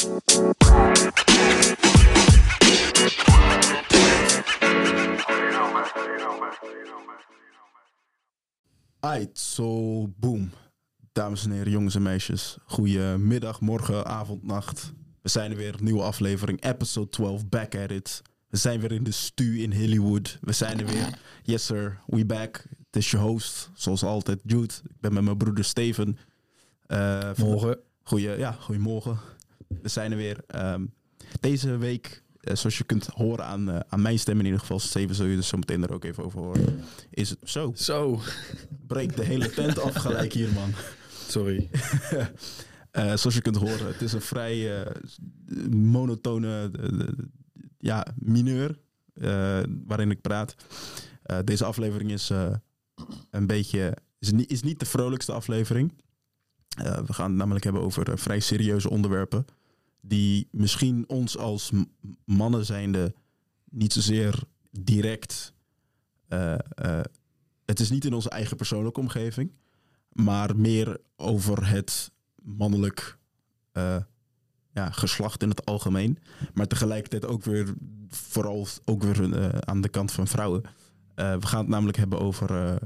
Aight, so boom. Dames en heren, jongens en meisjes. Goedemiddag, morgen, avond, nacht. We zijn er weer, nieuwe aflevering, episode 12, back at it. We zijn weer in de stu in Hollywood. We zijn er weer. Yes sir, we back. Het is je host, zoals altijd, Jude. Ik ben met mijn broeder Steven. Uh, Morgen. Goeie, ja, goedemorgen. We zijn er weer. Ehm, deze week, eh, zoals je kunt horen aan, uh, aan mijn stem in ieder geval, Steven zul je dus zo meteen er ook even over horen, is het zo. Zo. Breek de hele tent af gelijk hier, man. Sorry. Uh, zoals je kunt horen, het is een vrij monotone ja, mineur waarin ik praat. deze aflevering is een beetje, is niet, is niet de vrolijkste aflevering. we gaan het namelijk hebben over vrij serieuze onderwerpen die misschien ons als mannen zijnde niet zozeer direct. Uh, uh, het is niet in onze eigen persoonlijke omgeving, maar meer over het mannelijk uh, ja, geslacht in het algemeen. Maar tegelijkertijd ook weer, vooral ook weer aan de kant van vrouwen. we gaan het namelijk hebben over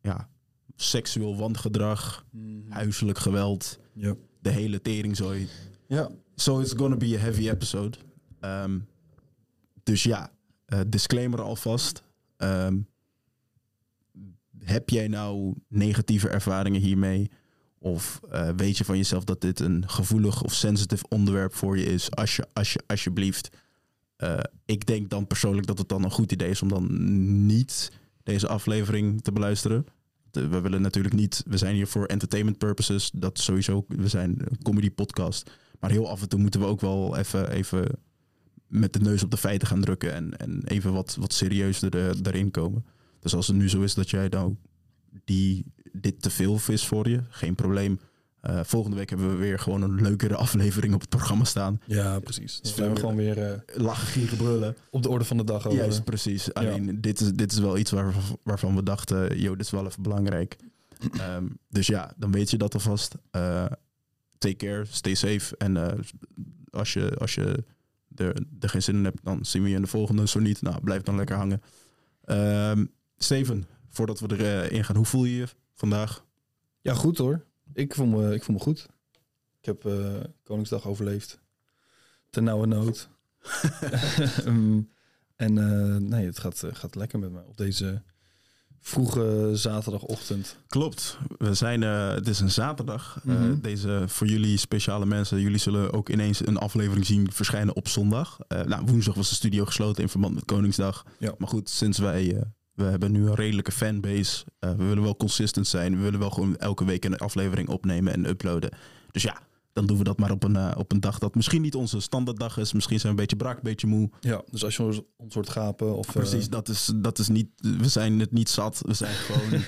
ja, seksueel wangedrag, mm. huiselijk geweld, yep. de hele teringzooi. Ja. So it's gonna be a heavy episode. Um, dus ja, uh, disclaimer alvast. Um, heb jij nou negatieve ervaringen hiermee? Of uh, weet je van jezelf dat dit een gevoelig of sensitief onderwerp voor je is? Als je, als je, alsjeblieft. Uh, ik denk dan persoonlijk dat het dan een goed idee is om dan niet deze aflevering te beluisteren. We willen natuurlijk niet, we zijn hier voor entertainment purposes. Dat sowieso, we zijn een comedy podcast. Maar heel af en toe moeten we ook wel even, even met de neus op de feiten gaan drukken. En, en even wat, wat serieuzer er, erin komen. Dus als het nu zo is dat jij nou die, dit te veel vis voor je, geen probleem. Uh, volgende week hebben we weer gewoon een leukere aflevering op het programma staan. Ja, precies. Dus we gewoon weer uh, lachen, gieren, brullen. Op de orde van de dag. Over. Juist, precies. Alleen ja. dit, is, dit is wel iets waar, waarvan we dachten, joh, dit is wel even belangrijk. um, dus ja, dan weet je dat alvast. Uh, take care, stay safe. En uh, als je, als je er, er geen zin in hebt, dan zien we je in de volgende. Zo niet, nou, blijf dan lekker hangen. Um, Steven, voordat we erin uh, gaan, hoe voel je je vandaag? Ja, goed hoor. Ik voel me, ik voel me goed. Ik heb uh, Koningsdag overleefd. Ten nauwe nood. um, en nee, het gaat, gaat lekker met me op deze vroege zaterdagochtend. Klopt. We zijn, uh, het is een zaterdag. Mm -hmm. uh, deze voor jullie speciale mensen. Jullie zullen ook ineens een aflevering zien verschijnen op zondag. Uh, nou, woensdag was de studio gesloten in verband met Koningsdag. Ja. Maar goed, sinds wij we hebben nu een redelijke fanbase. we willen wel consistent zijn. We willen wel gewoon elke week een aflevering opnemen en uploaden. Dus ja, dan doen we dat maar op een, uh, op een dag dat misschien niet onze standaarddag is. Misschien zijn we een beetje brak, een beetje moe. Ja, dus als je ons soort gapen of... Precies, uh... dat, is, dat is niet... We zijn het niet zat. We zijn gewoon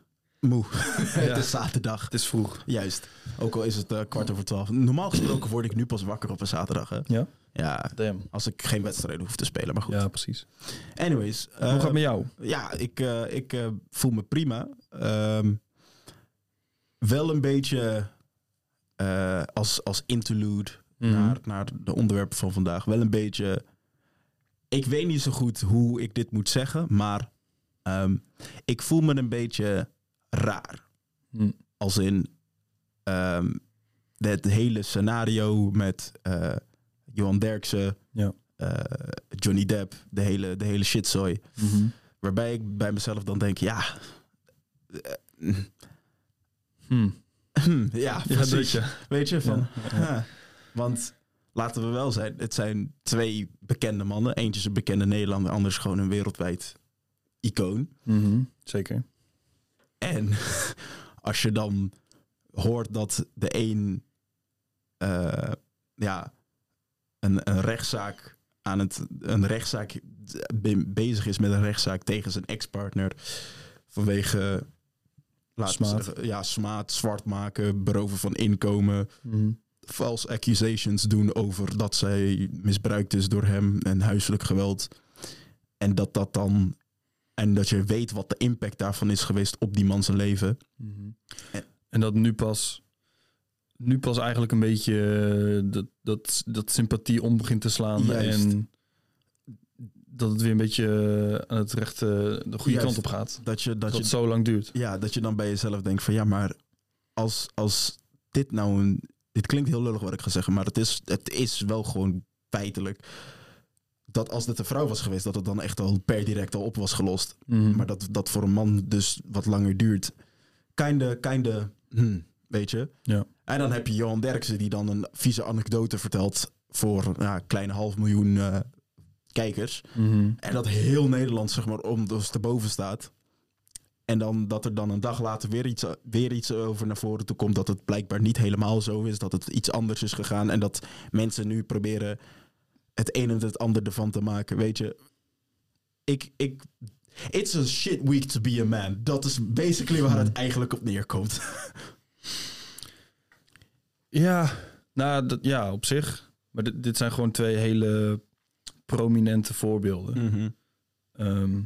moe. ja. het is zaterdag. Het is vroeg. Juist. Ook al is het uh, kwart over twaalf. Normaal gesproken word ik nu pas wakker op een zaterdag. Hè? Ja? Ja, Damn. als ik geen wedstrijden hoef te spelen, maar goed. Ja, precies. Anyways. Hoe gaat het met jou? Ja, ik, ik voel me prima. Um, wel een beetje uh, als, als interlude mm -hmm. naar, naar de onderwerpen van vandaag. Wel een beetje. Ik weet niet zo goed hoe ik dit moet zeggen, maar um, ik voel me een beetje raar. Mm. Als in um, het hele scenario met uh, Johan Derksen, ja. uh, Johnny Depp, de hele, de hele shitzooi. Mm -hmm. Waarbij ik bij mezelf dan denk, ja. Hmm. Ja, precies. Ja, Weet je, van... Ja. Want laten we wel zijn, het zijn twee bekende mannen. Eentje is een bekende Nederlander, anders gewoon een wereldwijd icoon. Mm -hmm. Zeker. En als je dan hoort dat de een uh, ja, een, een rechtszaak aan het een rechtszaak bezig is met een rechtszaak tegen zijn ex-partner vanwege smaad. Zeggen, ja, smaad, zwart maken, beroven van inkomen, mm. false accusations doen over dat zij misbruikt is door hem en huiselijk geweld. En dat dat dan. En dat je weet wat de impact daarvan is geweest op die man zijn leven. Mm -hmm. en, en, dat nu pas nu pas eigenlijk een beetje eh, dat, dat, dat sympathie om begint te slaan. Juist. En dat het weer een beetje eh, aan het rechte, de goede Juist. kant op gaat. Dat je, dat Dat je het zo lang duurt. Ja, dat je dan bij jezelf denkt van ja, maar als, als dit nou een... Dit klinkt heel lullig wat ik ga zeggen, maar het is, het is wel gewoon feitelijk dat als dit een vrouw was geweest, dat het dan echt al per direct al op was gelost. Mhm. Maar dat dat voor een man dus wat langer duurt. Kinde, kinde, hmm, weet je. Ja. En dan heb je Johan Derksen die dan een vieze anekdote vertelt voor ja, een kleine half miljoen eh, kijkers. Mhm. En dat heel Nederland zeg maar om dus te boven staat. En dan dat er dan een dag later weer iets, weer iets over naar voren toe komt. Dat het blijkbaar niet helemaal zo is. Dat het iets anders is gegaan. En dat mensen nu proberen het een en het ander ervan te maken. Weet je, ik, ik, it's a shit week to be a man. Dat is basically waar het eigenlijk op neerkomt. Ja, nou dat, ja, op zich. Maar dit, dit zijn gewoon twee hele prominente voorbeelden. Mhm. Ehm,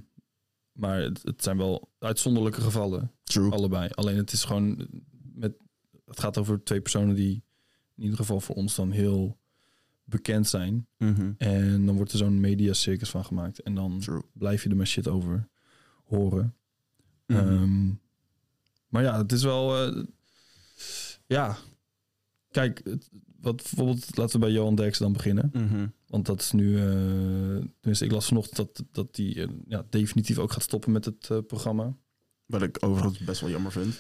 maar het, het zijn wel uitzonderlijke gevallen, True. allebei. Alleen het is gewoon met. Het gaat over twee personen die in ieder geval voor ons dan heel bekend zijn. Mhm. En dan wordt er zo'n mediacircus van gemaakt. En dan True. blijf je er maar shit over horen. Mhm. Ehm, maar ja, het is wel. eh, ja. Kijk, het- wat bijvoorbeeld, laten we bij Johan Derksen dan beginnen. Mhm. Want dat is nu. eh tenminste, ik las vanochtend dat, dat die eh, ja, definitief ook gaat stoppen met het eh, programma. Wat ik overigens best wel jammer vind.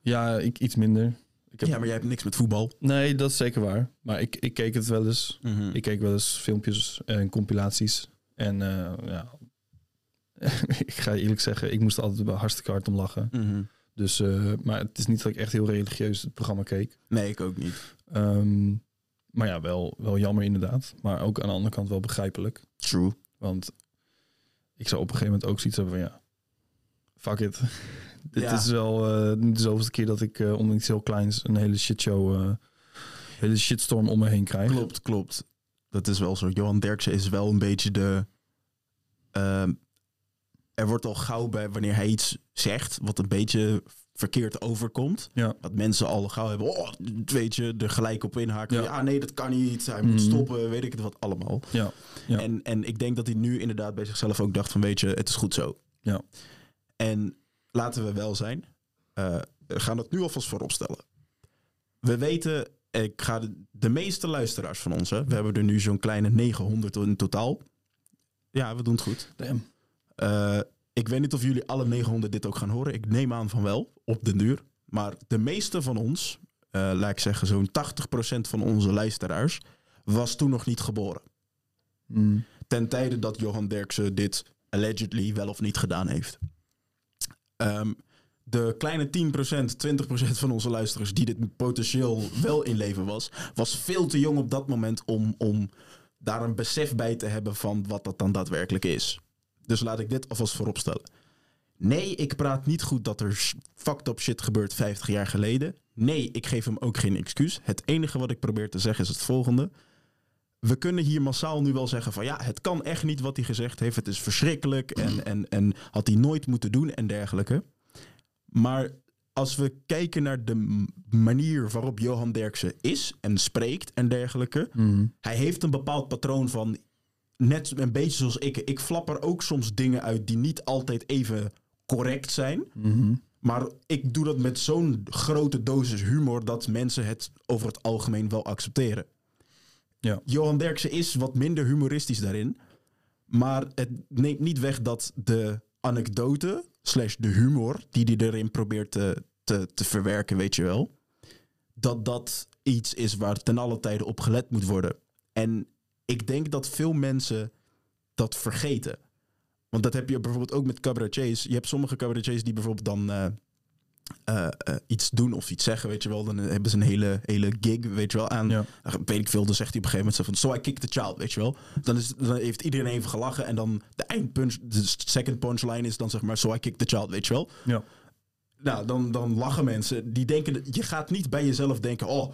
Ja, ik iets minder. Ik heb, Ja, maar jij hebt niks met voetbal. Nee, dat is zeker waar. Maar ik, ik keek het wel eens. Mhm. Ik keek wel eens filmpjes en compilaties. En ja, ik ga je eerlijk zeggen, ik moest er altijd hartstikke hard om lachen. Mhm. Dus, eh, maar het is niet dat ik echt heel religieus het programma keek. Nee, ik ook niet. Ehm, maar ja, wel, wel jammer inderdaad. Maar ook aan de andere kant wel begrijpelijk. True. Want ik zou op een gegeven moment ook zoiets hebben van ja, fuck it. Dit Ja. is wel eh, de zoveelste keer dat ik eh om iets heel kleins een hele shitshow, eh hele shitstorm om me heen krijg. Klopt, klopt. Dat is wel zo. Johan Derksen is wel een beetje de. Er wordt al gauw bij wanneer hij iets zegt, wat een beetje verkeerd overkomt. Ja. Dat mensen al gauw hebben, oh, weet je, er gelijk op inhaken. Ja. Ja, nee, dat kan niet. Hij moet Mhm. stoppen, weet ik het wat allemaal. Ja, ja. En, en ik denk dat hij nu inderdaad bij zichzelf ook dacht van, weet je, het is goed zo. Ja. En laten we wel zijn, eh, we gaan het nu alvast voorop stellen. We weten, ik ga de, de meeste luisteraars van ons, hè, we hebben er nu zo'n kleine 900 in totaal. Ja, we doen het goed. Damn. Eh, ik weet niet of jullie alle 900 dit ook gaan horen. Ik neem aan van wel, op den duur. Maar de meeste van ons, eh, laat ik zeggen zo'n 80% van onze luisteraars, was toen nog niet geboren. Mm. Ten tijde dat Johan Derksen dit allegedly wel of niet gedaan heeft. Ehm, de kleine 10%, 20% van onze luisteraars die dit potentieel wel in leven was, was veel te jong op dat moment om, om daar een besef bij te hebben van wat dat dan daadwerkelijk is. Dus laat ik dit alvast vooropstellen. Nee, ik praat niet goed dat er fucked up shit gebeurt 50 jaar geleden. Nee, ik geef hem ook geen excuus. Het enige wat ik probeer te zeggen is het volgende. We kunnen hier massaal nu wel zeggen van ja, het kan echt niet wat hij gezegd heeft. Het is verschrikkelijk en, en, en had hij nooit moeten doen en dergelijke. Maar als we kijken naar de manier waarop Johan Derksen is en spreekt en dergelijke. Mm. Hij heeft een bepaald patroon van net een beetje zoals ik. Ik flap er ook soms dingen uit die niet altijd even correct zijn. Mhm. Maar ik doe dat met zo'n grote dosis humor dat mensen het over het algemeen wel accepteren. Ja. Johan Derksen is wat minder humoristisch daarin. Maar het neemt niet weg dat de anekdote slash de humor die hij erin probeert te, te, te verwerken, weet je wel. Dat dat iets is waar ten alle tijde op gelet moet worden. En ik denk dat veel mensen dat vergeten. Want dat heb je bijvoorbeeld ook met cabaretiers. Je hebt sommige cabaretiers die bijvoorbeeld dan eh, eh, eh, iets doen of iets zeggen, weet je wel. Dan hebben ze een hele, hele gig, weet je wel. Ja. Dan weet ik veel, dan zegt hij op een gegeven moment zo van... So I kicked the child, weet je wel. Dan, is, dan heeft iedereen even gelachen. En dan de eindpunch, de second punchline is dan zeg maar... So I kicked the child, weet je wel. Ja. Nou, dan, dan lachen mensen. Die denken, je gaat niet bij jezelf denken... Oh,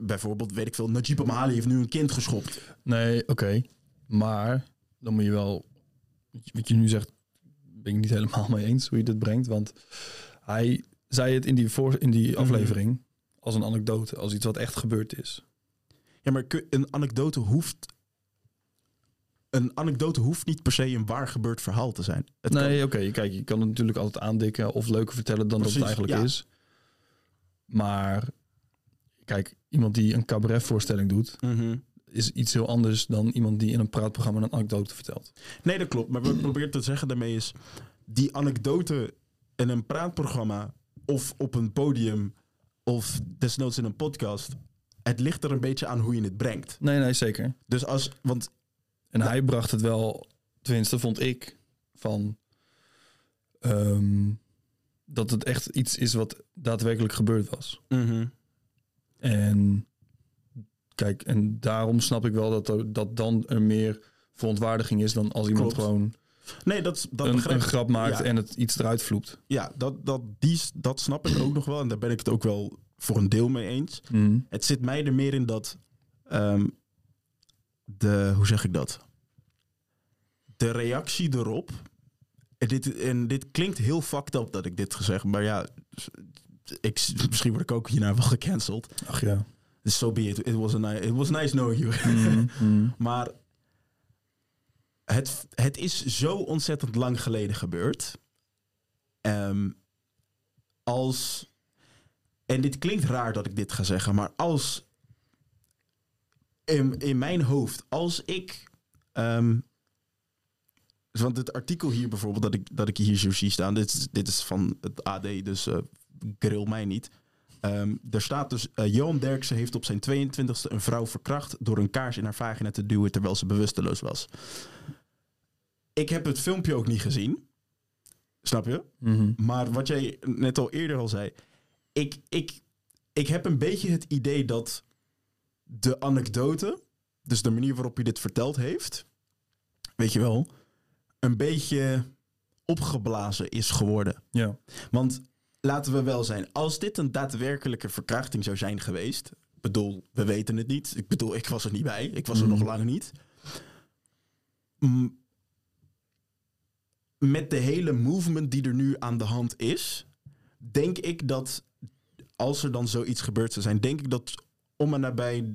bijvoorbeeld, weet ik veel... Najib Amali heeft nu een kind geschopt. Nee, oké. Maar dan moet je wel, wat je nu zegt, ben ik niet helemaal mee eens hoe je dit brengt. Want hij zei het in die, voor, in die Mhm. aflevering als een anekdote, als iets wat echt gebeurd is. Ja, maar een anekdote hoeft... Een anekdote hoeft niet per se een waar gebeurd verhaal te zijn. Het kan- nee, oké, kijk, je kan het natuurlijk altijd aandikken of leuker vertellen dan dat het eigenlijk ja. is. Maar kijk, iemand die een cabaretvoorstelling doet, Mhm. is iets heel anders dan iemand die in een praatprogramma een anekdote vertelt. Nee, dat klopt. Maar wat ik probeer te zeggen daarmee is... die anekdote in een praatprogramma... of op een podium... of desnoods in een podcast... het ligt er een beetje aan hoe je het brengt. Nee, nee, zeker. Dus als... Want En hij bracht het wel, tenminste vond ik, van ehm, dat het echt iets is wat daadwerkelijk gebeurd was. En kijk, en daarom snap ik wel dat, er, dat dan er meer verontwaardiging is dan als iemand Klopt. gewoon Nee, dat, dat een, een grap maakt Ja. en het iets eruit vloept. Ja, dat, dat, die, dat snap ik ook nog wel. En daar ben ik het ook wel voor een deel mee eens. Het zit mij er meer in dat... ehm, de, hoe zeg ik dat? De reactie erop... En dit, en dit klinkt heel fucked up dat ik dit gezegd, maar ja, ik, misschien word ik ook hierna wel gecanceld. Ach ja. Dus so be it. It was, a ni- it was nice knowing you. Mhm, mhm. Maar het, het is zo ontzettend lang geleden gebeurd. Ehm, als. En dit klinkt raar dat ik dit ga zeggen, maar als. In, in mijn hoofd, als ik. ehm, want het artikel hier bijvoorbeeld, dat ik, dat ik hier zo zie staan, dit is, dit is van het AD, dus eh grill mij niet. Ehm, er staat dus, eh, Johan Derksen heeft op zijn 22e een vrouw verkracht door een kaars in haar vagina te duwen terwijl ze bewusteloos was. Ik heb het filmpje ook niet gezien. Snap je? Mhm. Maar wat jij net al eerder al zei. Ik, ik, ik heb een beetje het idee dat de anekdote, dus de manier waarop hij dit verteld heeft, weet je wel, een beetje opgeblazen is geworden. Ja. Want laten we wel zijn, als dit een daadwerkelijke verkrachting zou zijn geweest. Ik bedoel, we weten het niet. Ik bedoel, ik was er niet bij. Ik was er Mhm. nog lang niet. Mm, Met de hele movement die er nu aan de hand is, denk ik dat als er dan zoiets gebeurd zou zijn, denk ik dat om en nabij,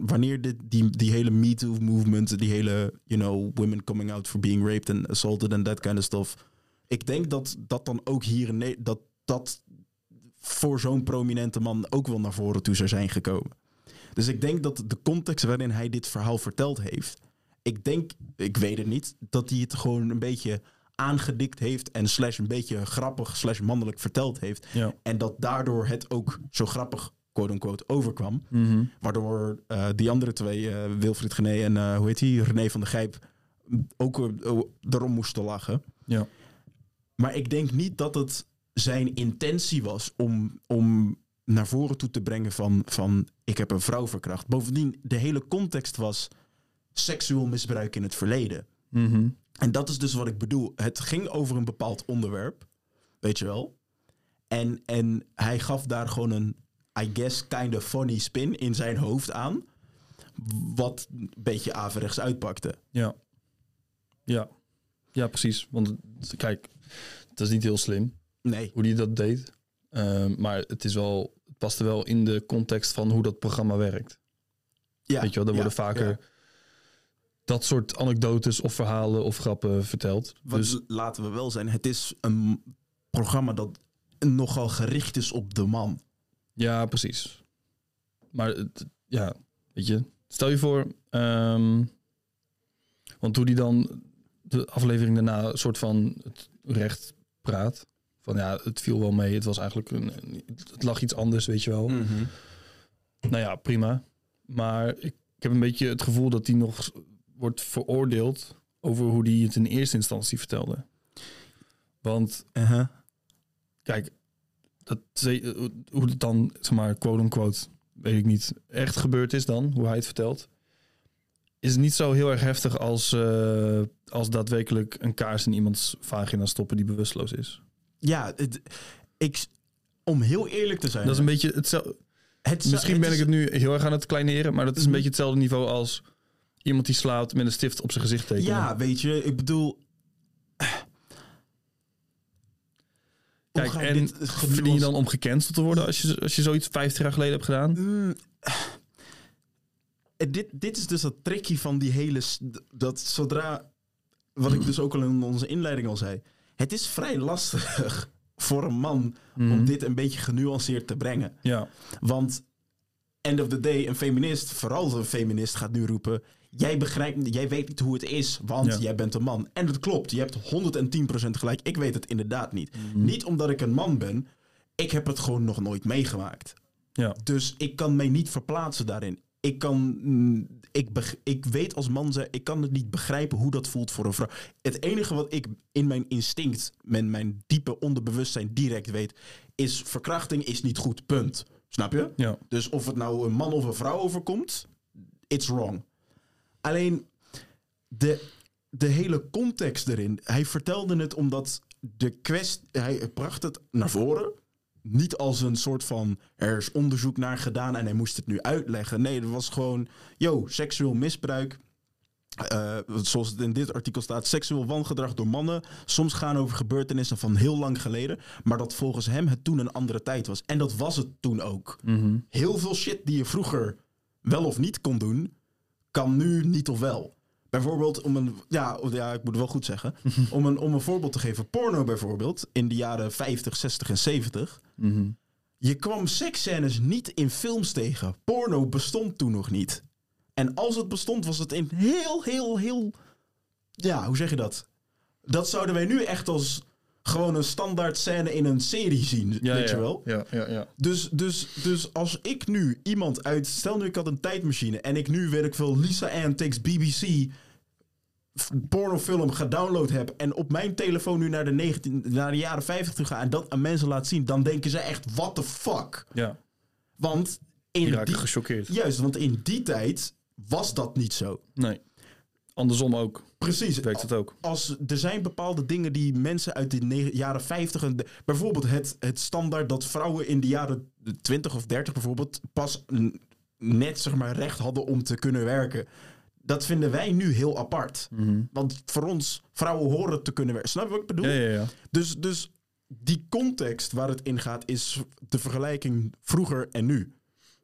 wanneer dit, die, die hele MeToo movement, die hele, you know, women coming out for being raped and assaulted and that kind of stuff. Ik denk dat dat dan ook hier in dat dat voor zo'n prominente man ook wel naar voren toe zou zijn gekomen. Dus ik denk dat de context waarin hij dit verhaal verteld heeft, ik denk, ik weet het niet, dat hij het gewoon een beetje aangedikt heeft en slash een beetje grappig slash mannelijk verteld heeft. Ja. En dat daardoor het ook zo grappig, quote-unquote, overkwam. Mhm. Waardoor eh, die andere twee, eh, Wilfried Gené en eh, hoe heet hij, René van der Gijp, ook erom moesten lachen. Ja. Maar ik denk niet dat het zijn intentie was om, om naar voren toe te brengen van, van ik heb een vrouw verkracht. Bovendien, de hele context was seksueel misbruik in het verleden. Mhm. En dat is dus wat ik bedoel. Het ging over een bepaald onderwerp, weet je wel. En, en hij gaf daar gewoon een, I guess, kind of funny spin in zijn hoofd aan. Wat een beetje averechts uitpakte. Ja. Ja. Ja, precies. Want kijk, het is niet heel slim Nee, hoe hij dat deed. Ehm, maar het is wel, het paste wel in de context van hoe dat programma werkt. ja, Weet je wel, er ja, worden vaker ja. dat soort anekdotes of verhalen of grappen verteld. Want Dus laten we wel zijn, het is een programma dat nogal gericht is op de man. ja, precies. Maar het, ja, weet je, stel je voor, ehm, want hoe die dan de aflevering daarna een soort van het recht praat. Van ja, het viel wel mee. Het was eigenlijk een, het lag iets anders, weet je wel. Nou ja, prima. Maar ik, ik heb een beetje het gevoel dat hij nog wordt veroordeeld over hoe hij het in eerste instantie vertelde. Want Uh-huh. kijk, dat, hoe het dan, zeg maar, quote-unquote, weet ik niet, echt gebeurd is dan, hoe hij het vertelt, is niet zo heel erg heftig als, eh, als daadwerkelijk een kaars in iemands vagina stoppen die bewusteloos is. Ja, het, ik, om heel eerlijk te zijn. Dat is een beetje hetzelfde. het, Misschien ben is- ik het nu heel erg aan het kleineren, maar dat is een Mhm. beetje hetzelfde niveau als iemand die slaat met een stift op zijn gezicht tekenen. Ja, weet je, ik bedoel, Kijk, en verdien je dan om gecanceld te worden als je, als je zoiets 50 jaar geleden hebt gedaan? Mm, eh, dit, dit is dus dat tricky van die hele... Dat zodra... Wat ik dus ook al in onze inleiding al zei. Het is vrij lastig voor een man om Mhm. dit een beetje genuanceerd te brengen. Ja, Want end of the day, een feminist, vooral een feminist, gaat nu roepen... Jij begrijpt, jij weet niet hoe het is, want Ja. jij bent een man. En dat klopt, je hebt 110% gelijk. Ik weet het inderdaad niet. Mhm. Niet omdat ik een man ben, ik heb het gewoon nog nooit meegemaakt. ja. Dus ik kan mij niet verplaatsen daarin. Ik kan, mm, ik, weet als man, ze- ik kan het niet begrijpen hoe dat voelt voor een vrouw. Het enige wat ik in mijn instinct, met mijn diepe onderbewustzijn direct weet, is verkrachting is niet goed, punt. Snap je? ja. Dus of het nou een man of een vrouw overkomt, it's wrong. Alleen de, de hele context erin. Hij vertelde het omdat de kwestie. Hij bracht het naar voren. Niet als een soort van. Er is onderzoek naar gedaan en hij moest het nu uitleggen. Nee, dat was gewoon. Yo, seksueel misbruik. eh, zoals het in dit artikel staat, seksueel wangedrag door mannen. Soms gaan over gebeurtenissen van heel lang geleden. Maar dat volgens hem het toen een andere tijd was. En dat was het toen ook Mhm. heel veel shit die je vroeger wel of niet kon doen, kan nu niet of wel. Bijvoorbeeld, om een, ja, ja ik moet het wel goed zeggen, om een, om een voorbeeld te geven. Porno bijvoorbeeld, in de jaren 50, 60 en 70. Mhm. Je kwam seksscènes niet in films tegen. Porno bestond toen nog niet. En als het bestond, was het in heel, heel, heel... Ja, hoe zeg je dat? Dat zouden wij nu echt als gewoon een standaard scène in een serie zien, Ja, weet ja. je wel? Ja, ja, ja. Dus, dus, dus als ik nu iemand uit... Stel nu ik had een tijdmachine en ik nu, weet ik veel, Lisa Ann takes BBC pornofilm gedownload heb en op mijn telefoon nu naar de, 19, naar de jaren 50 toe ga en dat aan mensen laat zien, dan denken ze echt, what the fuck? ja. Want Die in raken die, gechoqueerd. juist, want in die tijd was dat niet zo. Nee. Andersom ook. Precies. Werkt het ook. Als, er zijn bepaalde dingen die mensen uit de jaren 50... En de- bijvoorbeeld het, het standaard dat vrouwen in de jaren 20 of 30 bijvoorbeeld... pas net zeg maar, recht hadden om te kunnen werken. Dat vinden wij nu heel apart. Mhm. Want voor ons, vrouwen horen te kunnen werken. Snap je wat ik bedoel? Ja, ja, ja. Dus, dus die context waar het in gaat... is de vergelijking vroeger en nu.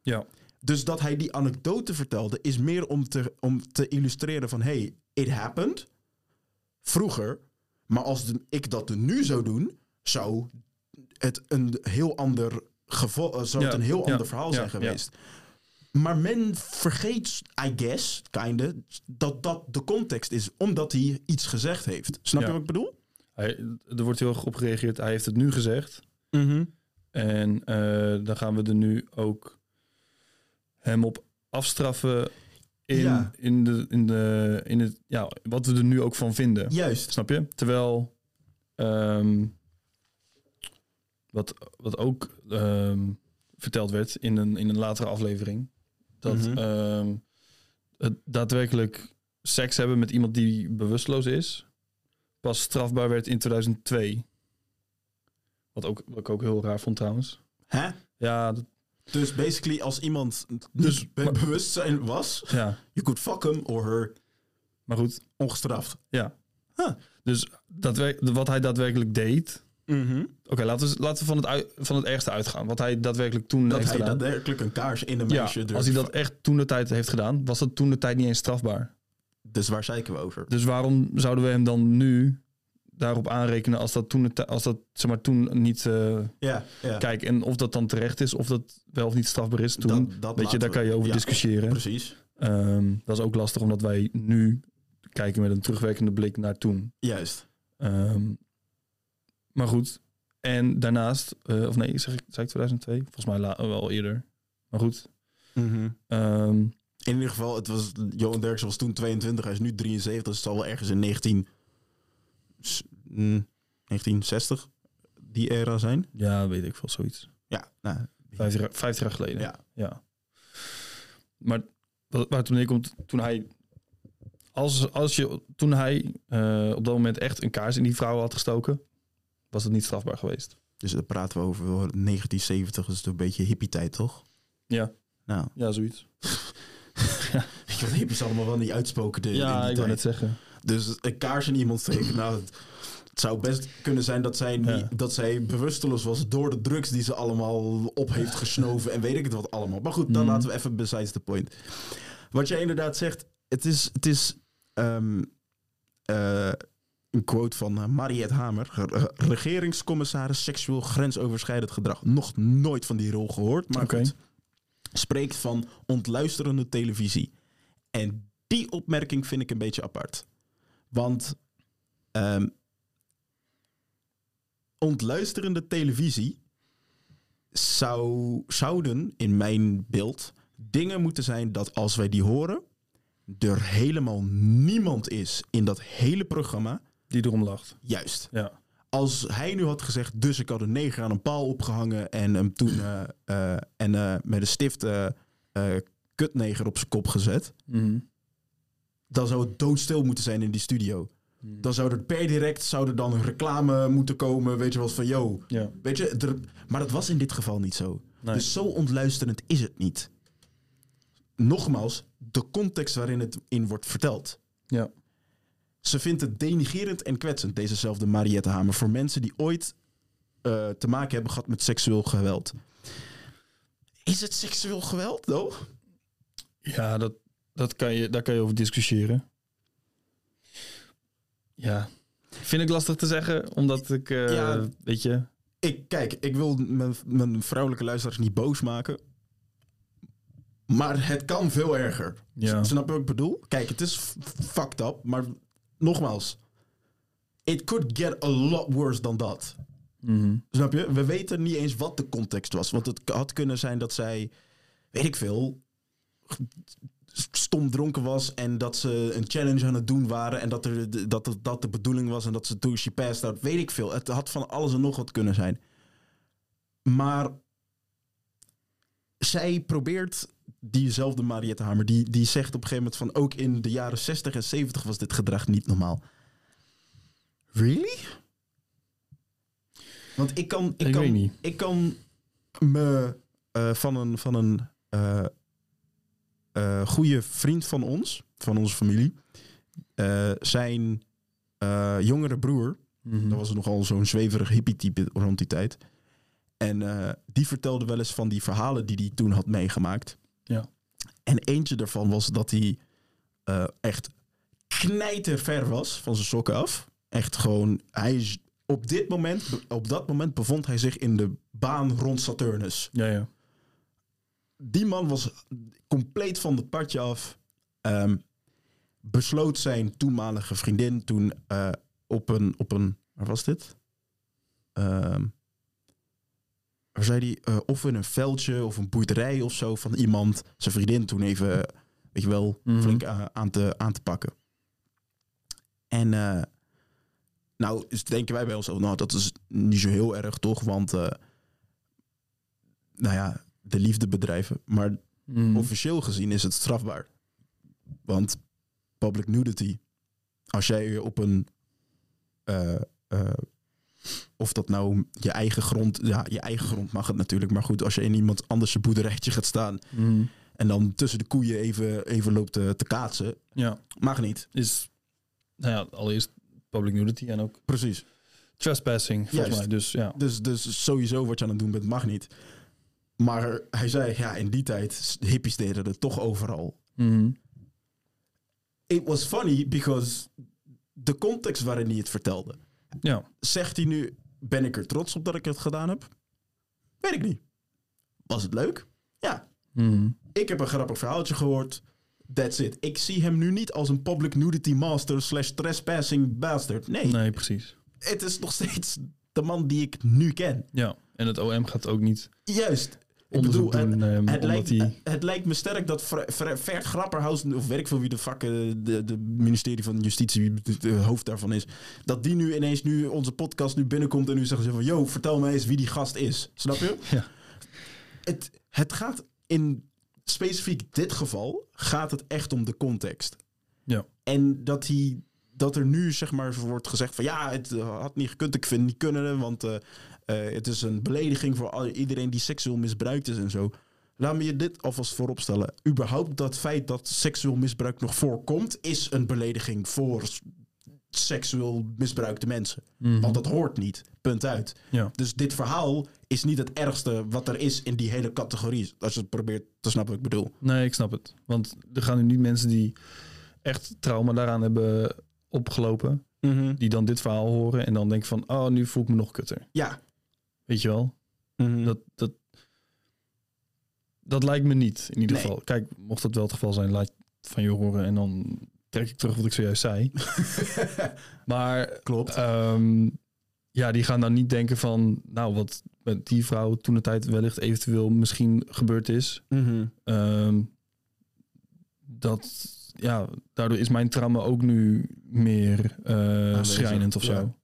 Ja. Dus dat hij die anekdote vertelde, is meer om te, om te illustreren van... hey, it happened vroeger, maar als de- ik dat nu zou doen... zou het een heel ander, geval, eh, zou het Ja, een heel ja, ander verhaal ja, zijn geweest. Maar men vergeet, I guess, kinda, dat dat de context is... omdat hij iets gezegd heeft. Snap je wat ik bedoel? Hij, er wordt heel erg op gereageerd. Hij heeft het nu gezegd. En eh, dan gaan we er nu ook hem op afstraffen in, Ja. in, de, in, de, in het, ja, wat we er nu ook van vinden. Juist. Snap je? Terwijl, ehm, wat, wat ook ehm, verteld werd in een, in een latere aflevering, dat Mhm. ehm, het daadwerkelijk seks hebben met iemand die bewusteloos is, pas strafbaar werd in 2002. Wat, ook, wat ik ook heel raar vond trouwens. Hè? Ja, dat- Dus basically, als iemand Dus- bij bewustzijn was... ja, you could fuck him or her maar goed. ongestraft. Ja. Huh. Dus wat hij daadwerkelijk deed. Oké, laten, we, laten we van het, van het ergste uitgaan. Wat hij daadwerkelijk toen Dat heeft hij gedaan. daadwerkelijk een kaars in een meisje als hij dat echt toen de tijd heeft gedaan, was dat toen de tijd niet eens strafbaar. Dus waar zeiken we over? Dus waarom zouden we hem dan nu daarop aanrekenen als dat toen, als dat, zeg maar, toen niet... eh, Ja, ja. Kijk, en of dat dan terecht is, of dat wel of niet strafbaar is toen. Dat- dat weet je, daar we- kan je over ja, discussiëren. Precies. Ehm, dat is ook lastig, omdat wij nu kijken met een terugwerkende blik naar toen. Juist. Ehm, maar goed. En daarnaast, eh, of nee, zeg ik, zei ik 2002? Volgens mij la- wel eerder. Maar goed. Ehm, In ieder geval, het was, Johan Derksen was toen 22, hij is nu 73, dus het zal wel ergens in 19, s- mm, 1960 die era zijn. ja, weet ik veel, zoiets. Ja, nou, 50 jaar, 50 jaar geleden. ja. Ja. Maar wat, waar het op neerkomt, toen hij... Als, als je, toen hij eh, op dat moment echt een kaars in die vrouw had gestoken, was het niet strafbaar geweest. Dus dan praten we over 1970, dus een beetje hippie tijd, toch? Ja, Nou, ja zoiets. weet je wat hippies allemaal wel niet uitspoken de, ja, ik wou net zeggen. Dus een kaars in iemand steken, nou, het- Het zou best kunnen zijn dat zij, niet, Ja. dat zij bewusteloos was door de drugs die ze allemaal op heeft gesnoven en weet ik het wat allemaal. Maar goed, dan Mhm. laten we even besides the point. Wat jij inderdaad zegt, het is, het is ehm, eh, een quote van eh, Mariette Hamer, re- regeringscommissaris seksueel grensoverschrijdend gedrag. Nog nooit van die rol gehoord, maar goed. Spreekt van ontluisterende televisie. En die opmerking vind ik een beetje apart. Want ehm, ontluisterende televisie zou, zouden in mijn beeld dingen moeten zijn dat als wij die horen, er helemaal niemand is in dat hele programma. Die erom lacht. Juist. Ja. Als hij nu had gezegd, dus ik had een neger aan een paal opgehangen en hem toen eh, eh, en, eh, met een stift kutneger op zijn kop gezet, Mhm. Dan zou het doodstil moeten zijn in die studio. Dan zou er per direct zou er dan een reclame moeten komen, weet je wel, van yo, Ja. weet je, er, maar dat was in dit geval niet zo. Nee. Dus zo ontluisterend is het niet. Nogmaals, de context waarin het in wordt verteld. Ja. Ze vindt het denigerend en kwetsend, dezezelfde Mariette Hamer, voor mensen die ooit eh, te maken hebben gehad met seksueel geweld. Is het seksueel geweld, though? Ja, dat, dat kan je, daar kan je over discussiëren. Ja. Vind ik lastig te zeggen, omdat ik, eh, Ja. weet je... Ik, kijk, ik wil mijn, mijn vrouwelijke luisteraars niet boos maken. Maar het kan veel erger. Ja. Snap je wat ik bedoel? Kijk, het is fucked up, maar nogmaals. It could get a lot worse dan dat. Mhm. Snap je? We weten niet eens wat de context was. Want het had kunnen zijn dat zij, weet ik veel, stom dronken was. En dat ze een challenge aan het doen waren. En dat er, dat, het- dat de bedoeling was. En dat ze toen she passed out. Weet ik veel. Het had van alles en nog wat kunnen zijn. Maar zij probeert diezelfde Mariette Hamer. Die, die zegt op een gegeven moment van ook in de jaren 60 en 70 was dit gedrag niet normaal. Really? Want ik kan, ik Ik kan, ik kan me eh, van een, van een eh, eh, goede vriend van ons, van onze familie, eh, zijn eh, jongere broer, Mhm. dat was nogal zo'n zweverig hippie-type rond die tijd. En die vertelde wel eens van die verhalen die hij toen had meegemaakt. Ja. En eentje daarvan was dat hij echt knijterver was van zijn sokken af. Echt gewoon, hij is op dit moment, op dat moment bevond hij zich in de baan rond Saturnus. Ja, ja. Die man was compleet van het padje af. Ehm, besloot zijn toenmalige vriendin toen eh, op een, op een, waar was dit? Ehm, waar zei hij? Eh, of in een veldje of een boerderij of zo van iemand, zijn vriendin toen even, weet je wel, Mhm. flink eh, aan, te, aan te pakken. En nou, dus denken wij bij ons, oh, nou, dat is niet zo heel erg toch, want nou ja, de liefde bedrijven. Maar Mhm. officieel gezien is het strafbaar. Want public nudity, als jij je op een. eh, eh, of dat nou je eigen grond. Ja, je eigen grond mag het natuurlijk. Maar goed, als je in iemand anders zijn boerderijtje gaat staan. Mhm. en dan tussen de koeien even, even loopt te, te kaatsen. Ja, mag niet. is... Nou ja, allereerst public nudity en ook Precies. trespassing, volgens Juist. mij. Dus ja. Dus, dus sowieso wat je aan het doen bent, mag niet. Maar hij zei, ja, in die tijd, hippies deden het toch overal. Mhm. It was funny because de context waarin hij het vertelde. Ja. Zegt hij nu, ben ik er trots op dat ik het gedaan heb? Weet ik niet. Was het leuk? Ja. Mhm. Ik heb een grappig verhaaltje gehoord. That's it. Ik zie hem nu niet als een public nudity master slash trespassing bastard. Nee, Nee, precies. het is nog steeds de man die ik nu ken. Ja, en het OM gaat ook niet Juist. Ik bedoel, doen. het, ehm, het, lijkt, die... het lijkt me sterk dat Ver- Ver- Vert Grapperhaus, of weet ik veel wie de fuck eh, de, de ministerie van Justitie, de, hoofd daarvan is, dat die nu ineens nu onze podcast nu binnenkomt en nu zeggen ze van, yo, vertel mij eens wie die gast is. Snap je? Ja. Het, het gaat in specifiek dit geval, gaat het echt om de context. Ja. En dat hij dat er nu zeg maar wordt gezegd van ja, het had niet gekund, ik vind het niet kunnen, want eh, het is een belediging voor iedereen die seksueel misbruikt is en zo. Laat me je dit alvast vooropstellen. Überhaupt dat feit dat seksueel misbruik nog voorkomt, is een belediging voor seksueel misbruikte mensen. Mhm. Want dat hoort niet. Punt uit. Ja. Dus dit verhaal is niet het ergste wat er is in die hele categorie. Als je het probeert te snappen wat ik bedoel. Nee, ik snap het. Want er gaan nu niet mensen die echt trauma daaraan hebben opgelopen, die dan dit verhaal horen en dan denken van, oh, nu voel ik me nog kutter. Ja. Weet je wel? Dat, Dat, dat, dat lijkt me niet, in ieder Nee. geval. Kijk, mocht dat wel het geval zijn, laat van je horen en dan trek ik terug wat ik zojuist zei. maar klopt. ehm, ja, die gaan dan niet denken van, nou, wat met die vrouw toen de tijd wellicht eventueel misschien gebeurd is. Mhm. Ehm, dat, ja, daardoor is mijn trauma ook nu meer eh, schrijnend of zo. ja.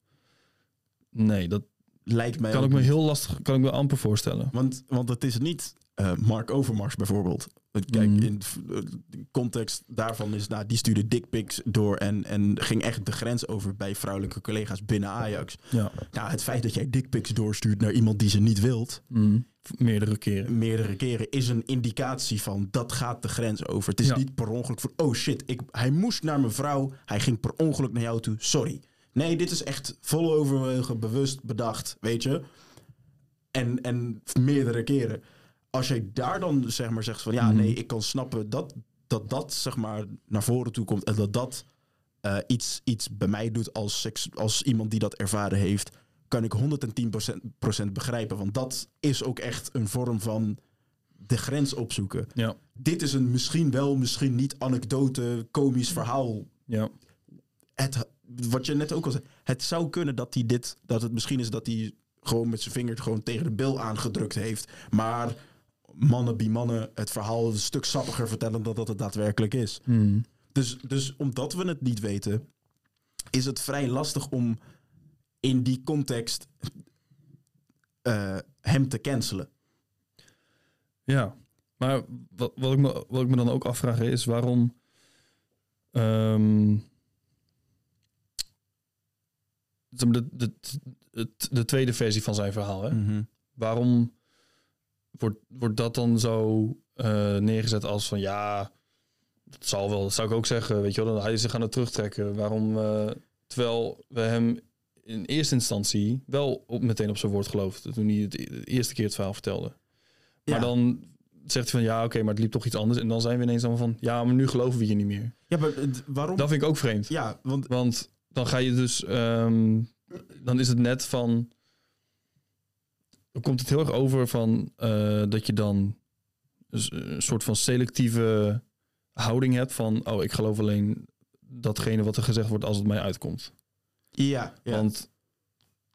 Nee, dat Lijkt mij kan ook ik me niet. heel lastig, kan ik me amper voorstellen. Want, want het is niet eh, Mark Overmars bijvoorbeeld. Kijk, Mhm. in de eh, de context daarvan is, nou, die stuurde dickpics door en, en ging echt de grens over bij vrouwelijke collega's binnen Ajax. Ja, Nou, het feit dat jij dickpics doorstuurt naar iemand die ze niet wilt, mm, meerdere keren. meerdere keren, is een indicatie van dat gaat de grens over. Het is Ja. niet per ongeluk van, oh shit, ik, hij moest naar mijn vrouw, hij ging per ongeluk naar jou toe, sorry. Nee, dit is echt vol overwegen, bewust bedacht, weet je. En, en meerdere keren. Als jij daar dan zeg maar zegt van, ja, Mhm. nee, ik kan snappen dat dat, dat zeg maar naar voren toe komt en dat dat eh, iets, iets bij mij doet als, seks, als iemand die dat ervaren heeft, kan ik 110% begrijpen. Want dat is ook echt een vorm van de grens opzoeken. Ja, Dit is een misschien wel, misschien niet anekdote, komisch verhaal. ja, Het, wat je net ook al zei, het zou kunnen dat hij dit, dat het misschien is dat hij gewoon met zijn vinger het gewoon tegen de bil aangedrukt heeft. Maar mannen bij mannen het verhaal een stuk sappiger vertellen dan dat het daadwerkelijk is. mm, Dus, dus omdat we het niet weten, is het vrij lastig om in die context eh, hem te cancelen. ja. Maar wat, wat, ik me, wat ik me dan ook afvraag is waarom. ehm, zeg maar de, de, de, de tweede versie van zijn verhaal. Hè? waarom wordt, wordt dat dan zo eh, neergezet als van ja, dat zal wel, dat zou ik ook zeggen, weet je wel, dan hij is zich aan het terugtrekken. Waarom, eh, terwijl we hem in eerste instantie wel op, meteen op zijn woord geloofden toen hij het e- de eerste keer het verhaal vertelde. Maar Ja. dan zegt hij van ja, oké, maar het liep toch iets anders. En dan zijn we ineens dan van ja, maar nu geloven we je niet meer. Ja, maar waarom? Dat vind ik ook vreemd. Ja, want Want dan ga je dus, ehm, dan is het net van, dan komt het heel erg over van eh, dat je dan dus een soort van selectieve houding hebt van, oh, ik geloof alleen datgene wat er gezegd wordt als het mij uitkomt. ja, ja. Want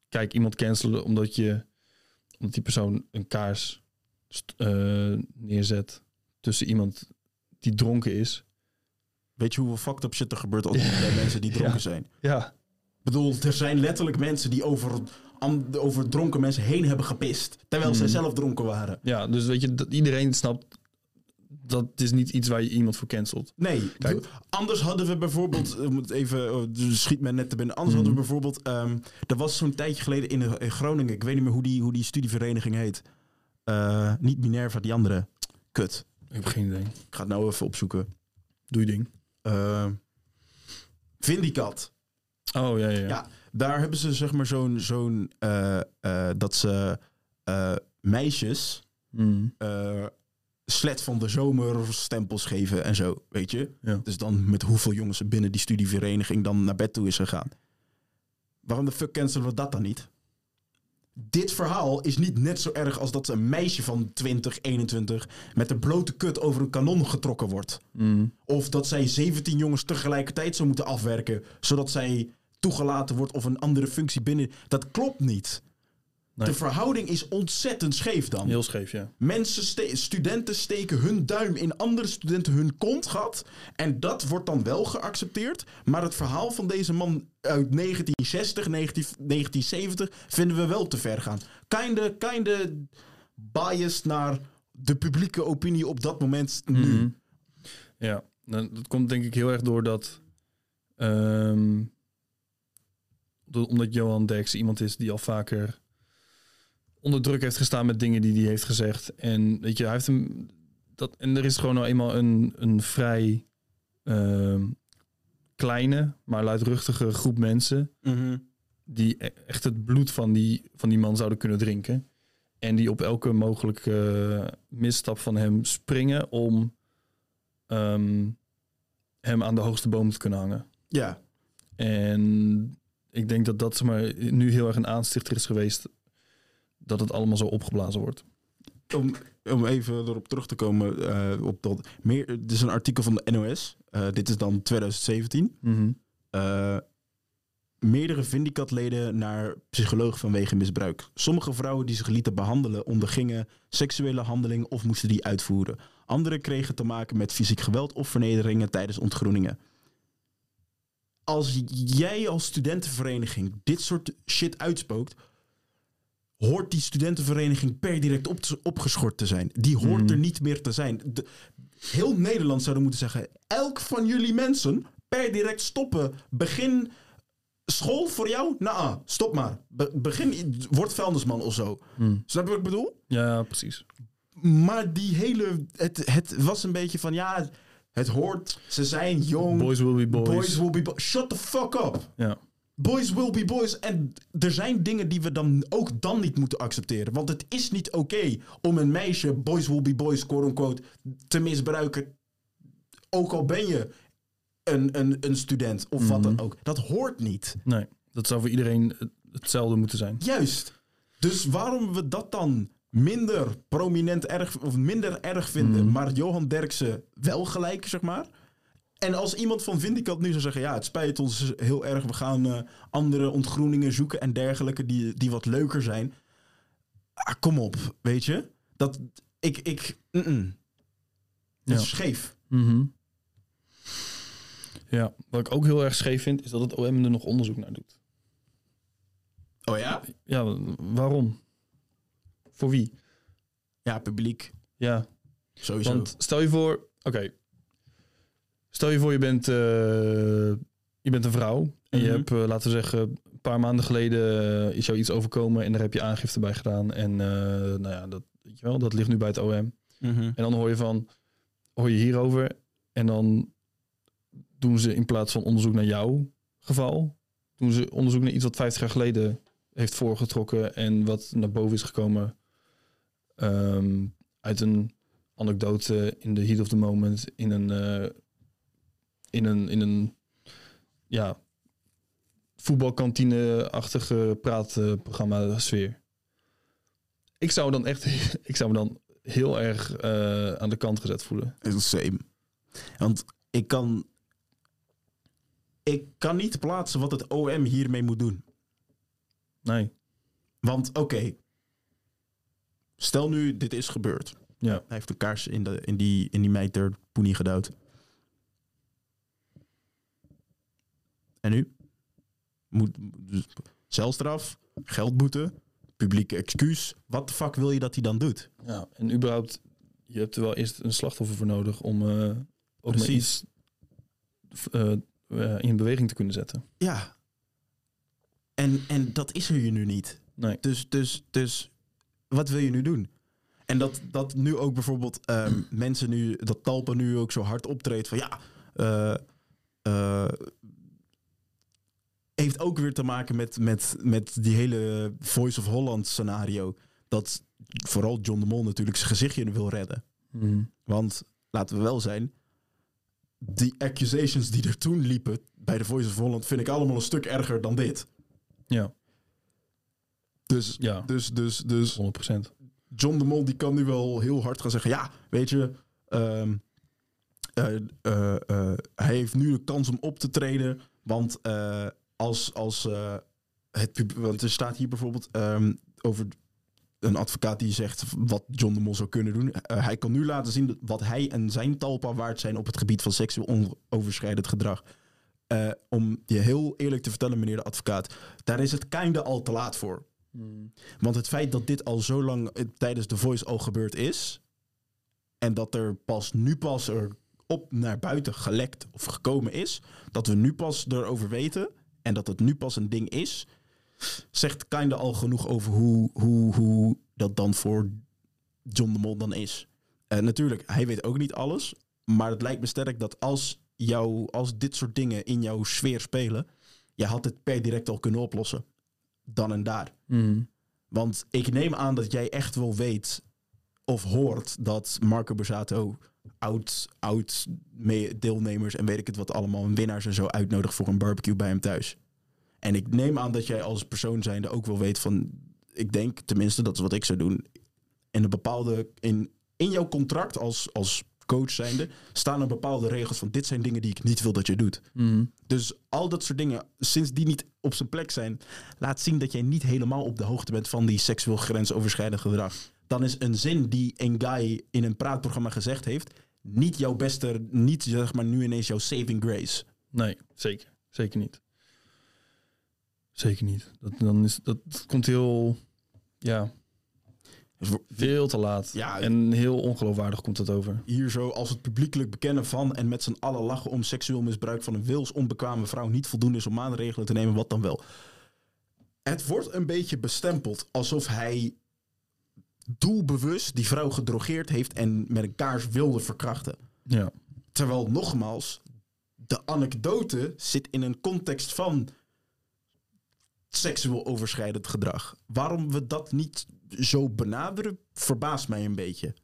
kijk, iemand cancelen omdat je, omdat die persoon een kaars eh, neerzet tussen iemand die dronken is. Weet je hoeveel fucked up shit er gebeurt als bij mensen die dronken Ja. zijn? Ja, Ik bedoel, er zijn letterlijk mensen die over, an- over dronken mensen heen hebben gepist. Terwijl zij Hmm. zelf dronken waren. ja, dus weet je, dat iedereen snapt dat is niet iets waar je iemand voor cancelt. Nee, Kijk. d- anders hadden we bijvoorbeeld, om het even, oh, dus schiet me net te binnen. Anders Mhm. hadden we bijvoorbeeld, ehm er was zo'n tijdje geleden in, in Groningen, ik weet niet meer hoe die, hoe die studievereniging heet. Eh, niet Minerva, die andere. Kut. Ik heb geen idee. Ik ga het nou even opzoeken. Doe je ding. Eh Vindicat. Oh, ja, ja, ja. Daar hebben ze zeg maar zo'n, zo'n eh, eh, dat ze eh, meisjes Mm, slet van de zomer stempels geven en zo, weet je. ja. Dus dan met hoeveel jongens er binnen die studievereniging dan naar bed toe is gegaan. Waarom de fuck cancelen we dat dan niet? Dit verhaal is niet net zo erg als dat een meisje van 20, 21 met een blote kut over een kanon getrokken wordt. Mm, Of dat zij 17 jongens tegelijkertijd zou moeten afwerken, zodat zij toegelaten wordt of een andere functie binnen. Dat klopt niet. Nee. De verhouding is ontzettend scheef dan. Heel scheef, ja. Mensen, ste- studenten steken hun duim in andere studenten hun kontgat. En dat wordt dan wel geaccepteerd. Maar het verhaal van deze man uit 1960, 19, 1970 vinden we wel te ver gaan. Kinde, kinde biased naar de publieke opinie op dat moment nu. Mhm. Ja, nou, dat komt denk ik heel erg door dat... ehm, omdat Johan Derks iemand is die al vaker onder druk heeft gestaan met dingen die hij heeft gezegd. En weet je, hij heeft hem... Dat, en er is gewoon nou eenmaal een, een vrij... ehm, kleine, maar luidruchtige groep mensen die e- echt het bloed van die, van die man zouden kunnen drinken. En die op elke mogelijke eh, misstap van hem springen om ehm, hem aan de hoogste boom te kunnen hangen. Ja, En ik denk dat dat zeg maar, nu heel erg een aanstichter is geweest dat het allemaal zo opgeblazen wordt. om, om even erop terug te komen eh, op dat. Meer, dit is een artikel van de NOS. Eh, dit is dan 2017. Eh, meerdere Vindicat-leden naar psycholoog vanwege misbruik. Sommige vrouwen die zich lieten behandelen ondergingen seksuele handelingen of moesten die uitvoeren. Anderen kregen te maken met fysiek geweld of vernederingen tijdens ontgroeningen. Als jij als studentenvereniging dit soort shit uitspookt, hoort die studentenvereniging per direct op opgeschort te zijn. Die hoort Mhm. er niet meer te zijn. De- heel Nederland zou er moeten zeggen: elk van jullie mensen per direct stoppen. Begin school voor jou? Nou, stop maar. Be- begin, word vuilnisman of zo. Hmm. Snap je wat ik bedoel? Ja, precies. Maar die hele. Het, het was een beetje van ja, het hoort. Ze zijn jong. Boys will be boys. Boys will be boys. Shut the fuck up. Ja. Boys will be boys. En er zijn dingen die we dan ook dan niet moeten accepteren. Want het is niet oké om een meisje, boys will be boys, quote unquote, te misbruiken. Ook al ben je een, een, een student of wat dan Mhm. ook. Dat hoort niet. Nee, dat zou voor iedereen het- hetzelfde moeten zijn. Juist. Dus waarom we dat dan minder prominent erg of minder erg vinden, Mhm. maar Johan Derksen wel gelijk, zeg maar. En als iemand van Vindicat nu zou zeggen: Ja, het spijt ons heel erg, we gaan eh, andere ontgroeningen zoeken en dergelijke die, die wat leuker zijn. Ah, kom op, weet je? Dat ik. ik Ja. is scheef. Mhm. Ja, wat ik ook heel erg scheef vind, is dat het OM er nog onderzoek naar doet. Oh ja? Ja, waarom? Voor wie? Ja, publiek. Ja, Sowieso. want stel je voor, oké. Stel je voor, je bent, eh, je bent een vrouw. En je Mhm. hebt, eh, laten we zeggen, een paar maanden geleden eh, is jou iets overkomen. En daar heb je aangifte bij gedaan. En nou ja, dat, weet je wel, dat ligt nu bij het OM. Mhm. En dan hoor je van, hoor je hierover. En dan doen ze in plaats van onderzoek naar jouw geval, doen ze onderzoek naar iets wat 50 jaar geleden heeft voorgetrokken en wat naar boven is gekomen ehm, uit een anekdote in de heat of the moment, in een, in een, in een ja, voetbalkantine-achtige praatprogramma sfeer. Ik zou dan echt, ik zou me dan heel erg eh, aan de kant gezet voelen. is het same. Want ik kan. Ik kan niet plaatsen wat het OM hiermee moet doen. Nee, Want oké. Stel nu, dit is gebeurd. ja. Hij heeft een kaars in, de, in, die, in die meid poenie. En nu? Moet, dus celstraf, geldboete, publieke excuus. Wat de fuck wil je dat hij dan doet? Ja, en überhaupt, je hebt er wel eerst een slachtoffer voor nodig om eh ook Precies. iets eh, eh, in beweging te kunnen zetten. Ja. En, en dat is er hier nu niet. Nee. Dus, dus, dus wat wil je nu doen? En dat, dat nu ook bijvoorbeeld ehm, mensen nu, dat Talpa nu ook zo hard optreedt van ja, eh, eh, heeft ook weer te maken met, met, met die hele Voice of Holland scenario. Dat vooral John de Mol natuurlijk zijn gezichtje wil redden. Mhm. Want laten we wel zijn, die accusations die er toen liepen bij de Voice of Holland vind ik allemaal een stuk erger dan dit. Ja, Dus, ja, dus, dus, dus 100%. John de Mol die kan nu wel heel hard gaan zeggen: ja, weet je, ehm, eh, eh, eh, hij heeft nu de kans om op te treden, want eh, als, als eh, het want er staat hier bijvoorbeeld ehm, over een advocaat die zegt wat John de Mol zou kunnen doen. Eh, hij kan nu laten zien wat hij en zijn talpa waard zijn op het gebied van seksueel onoverschrijdend gedrag. Eh, om je heel eerlijk te vertellen, meneer de advocaat, daar is het kinder al te laat voor. Mhm. Want het feit dat dit al zo lang tijdens The Voice al gebeurd is. En dat er pas nu pas er op naar buiten gelekt of gekomen is. Dat we nu pas erover weten. En dat het nu pas een ding is. Zegt kinda al genoeg over hoe, hoe, hoe dat dan voor John de Mol dan is. Eh, natuurlijk, hij weet ook niet alles. Maar het lijkt me sterk dat als jou, als dit soort dingen in jouw sfeer spelen, je had het per direct al kunnen oplossen. Dan en daar. Mhm. Want ik neem aan dat jij echt wel weet of hoort dat Marco Borsato oud, oud deelnemers en weet ik het wat allemaal, en winnaars en zo uitnodigt voor een barbecue bij hem thuis. En ik neem aan dat jij als persoon zijnde ook wel weet van, ik denk tenminste, dat is wat ik zou doen, in een bepaalde, in, in jouw contract als, als coach zijnde, staan er bepaalde regels van, dit zijn dingen die ik niet wil dat je doet. Mhm. Dus al dat soort dingen, sinds die niet op zijn plek zijn, laat zien dat jij niet helemaal op de hoogte bent van die seksueel grensoverschrijdend gedrag. Dan is een zin die een guy in een praatprogramma gezegd heeft, niet jouw beste, niet zeg maar nu ineens jouw saving grace. Nee, zeker. Zeker niet. Zeker niet. Dat, dan is, dat, dat komt heel... Ja, Dus veel te laat. Ja. En heel ongeloofwaardig komt het over. Hier zo als het publiekelijk bekennen van en met z'n allen lachen om seksueel misbruik van een wilsonbekwame vrouw niet voldoende is om maatregelen te nemen, wat dan wel. Het wordt een beetje bestempeld alsof hij doelbewust die vrouw gedrogeerd heeft en met een kaars wilde verkrachten. Ja. Terwijl nogmaals, de anekdote zit in een context van seksueel overschrijdend gedrag. Waarom we dat niet zo benaderen, verbaast mij een beetje.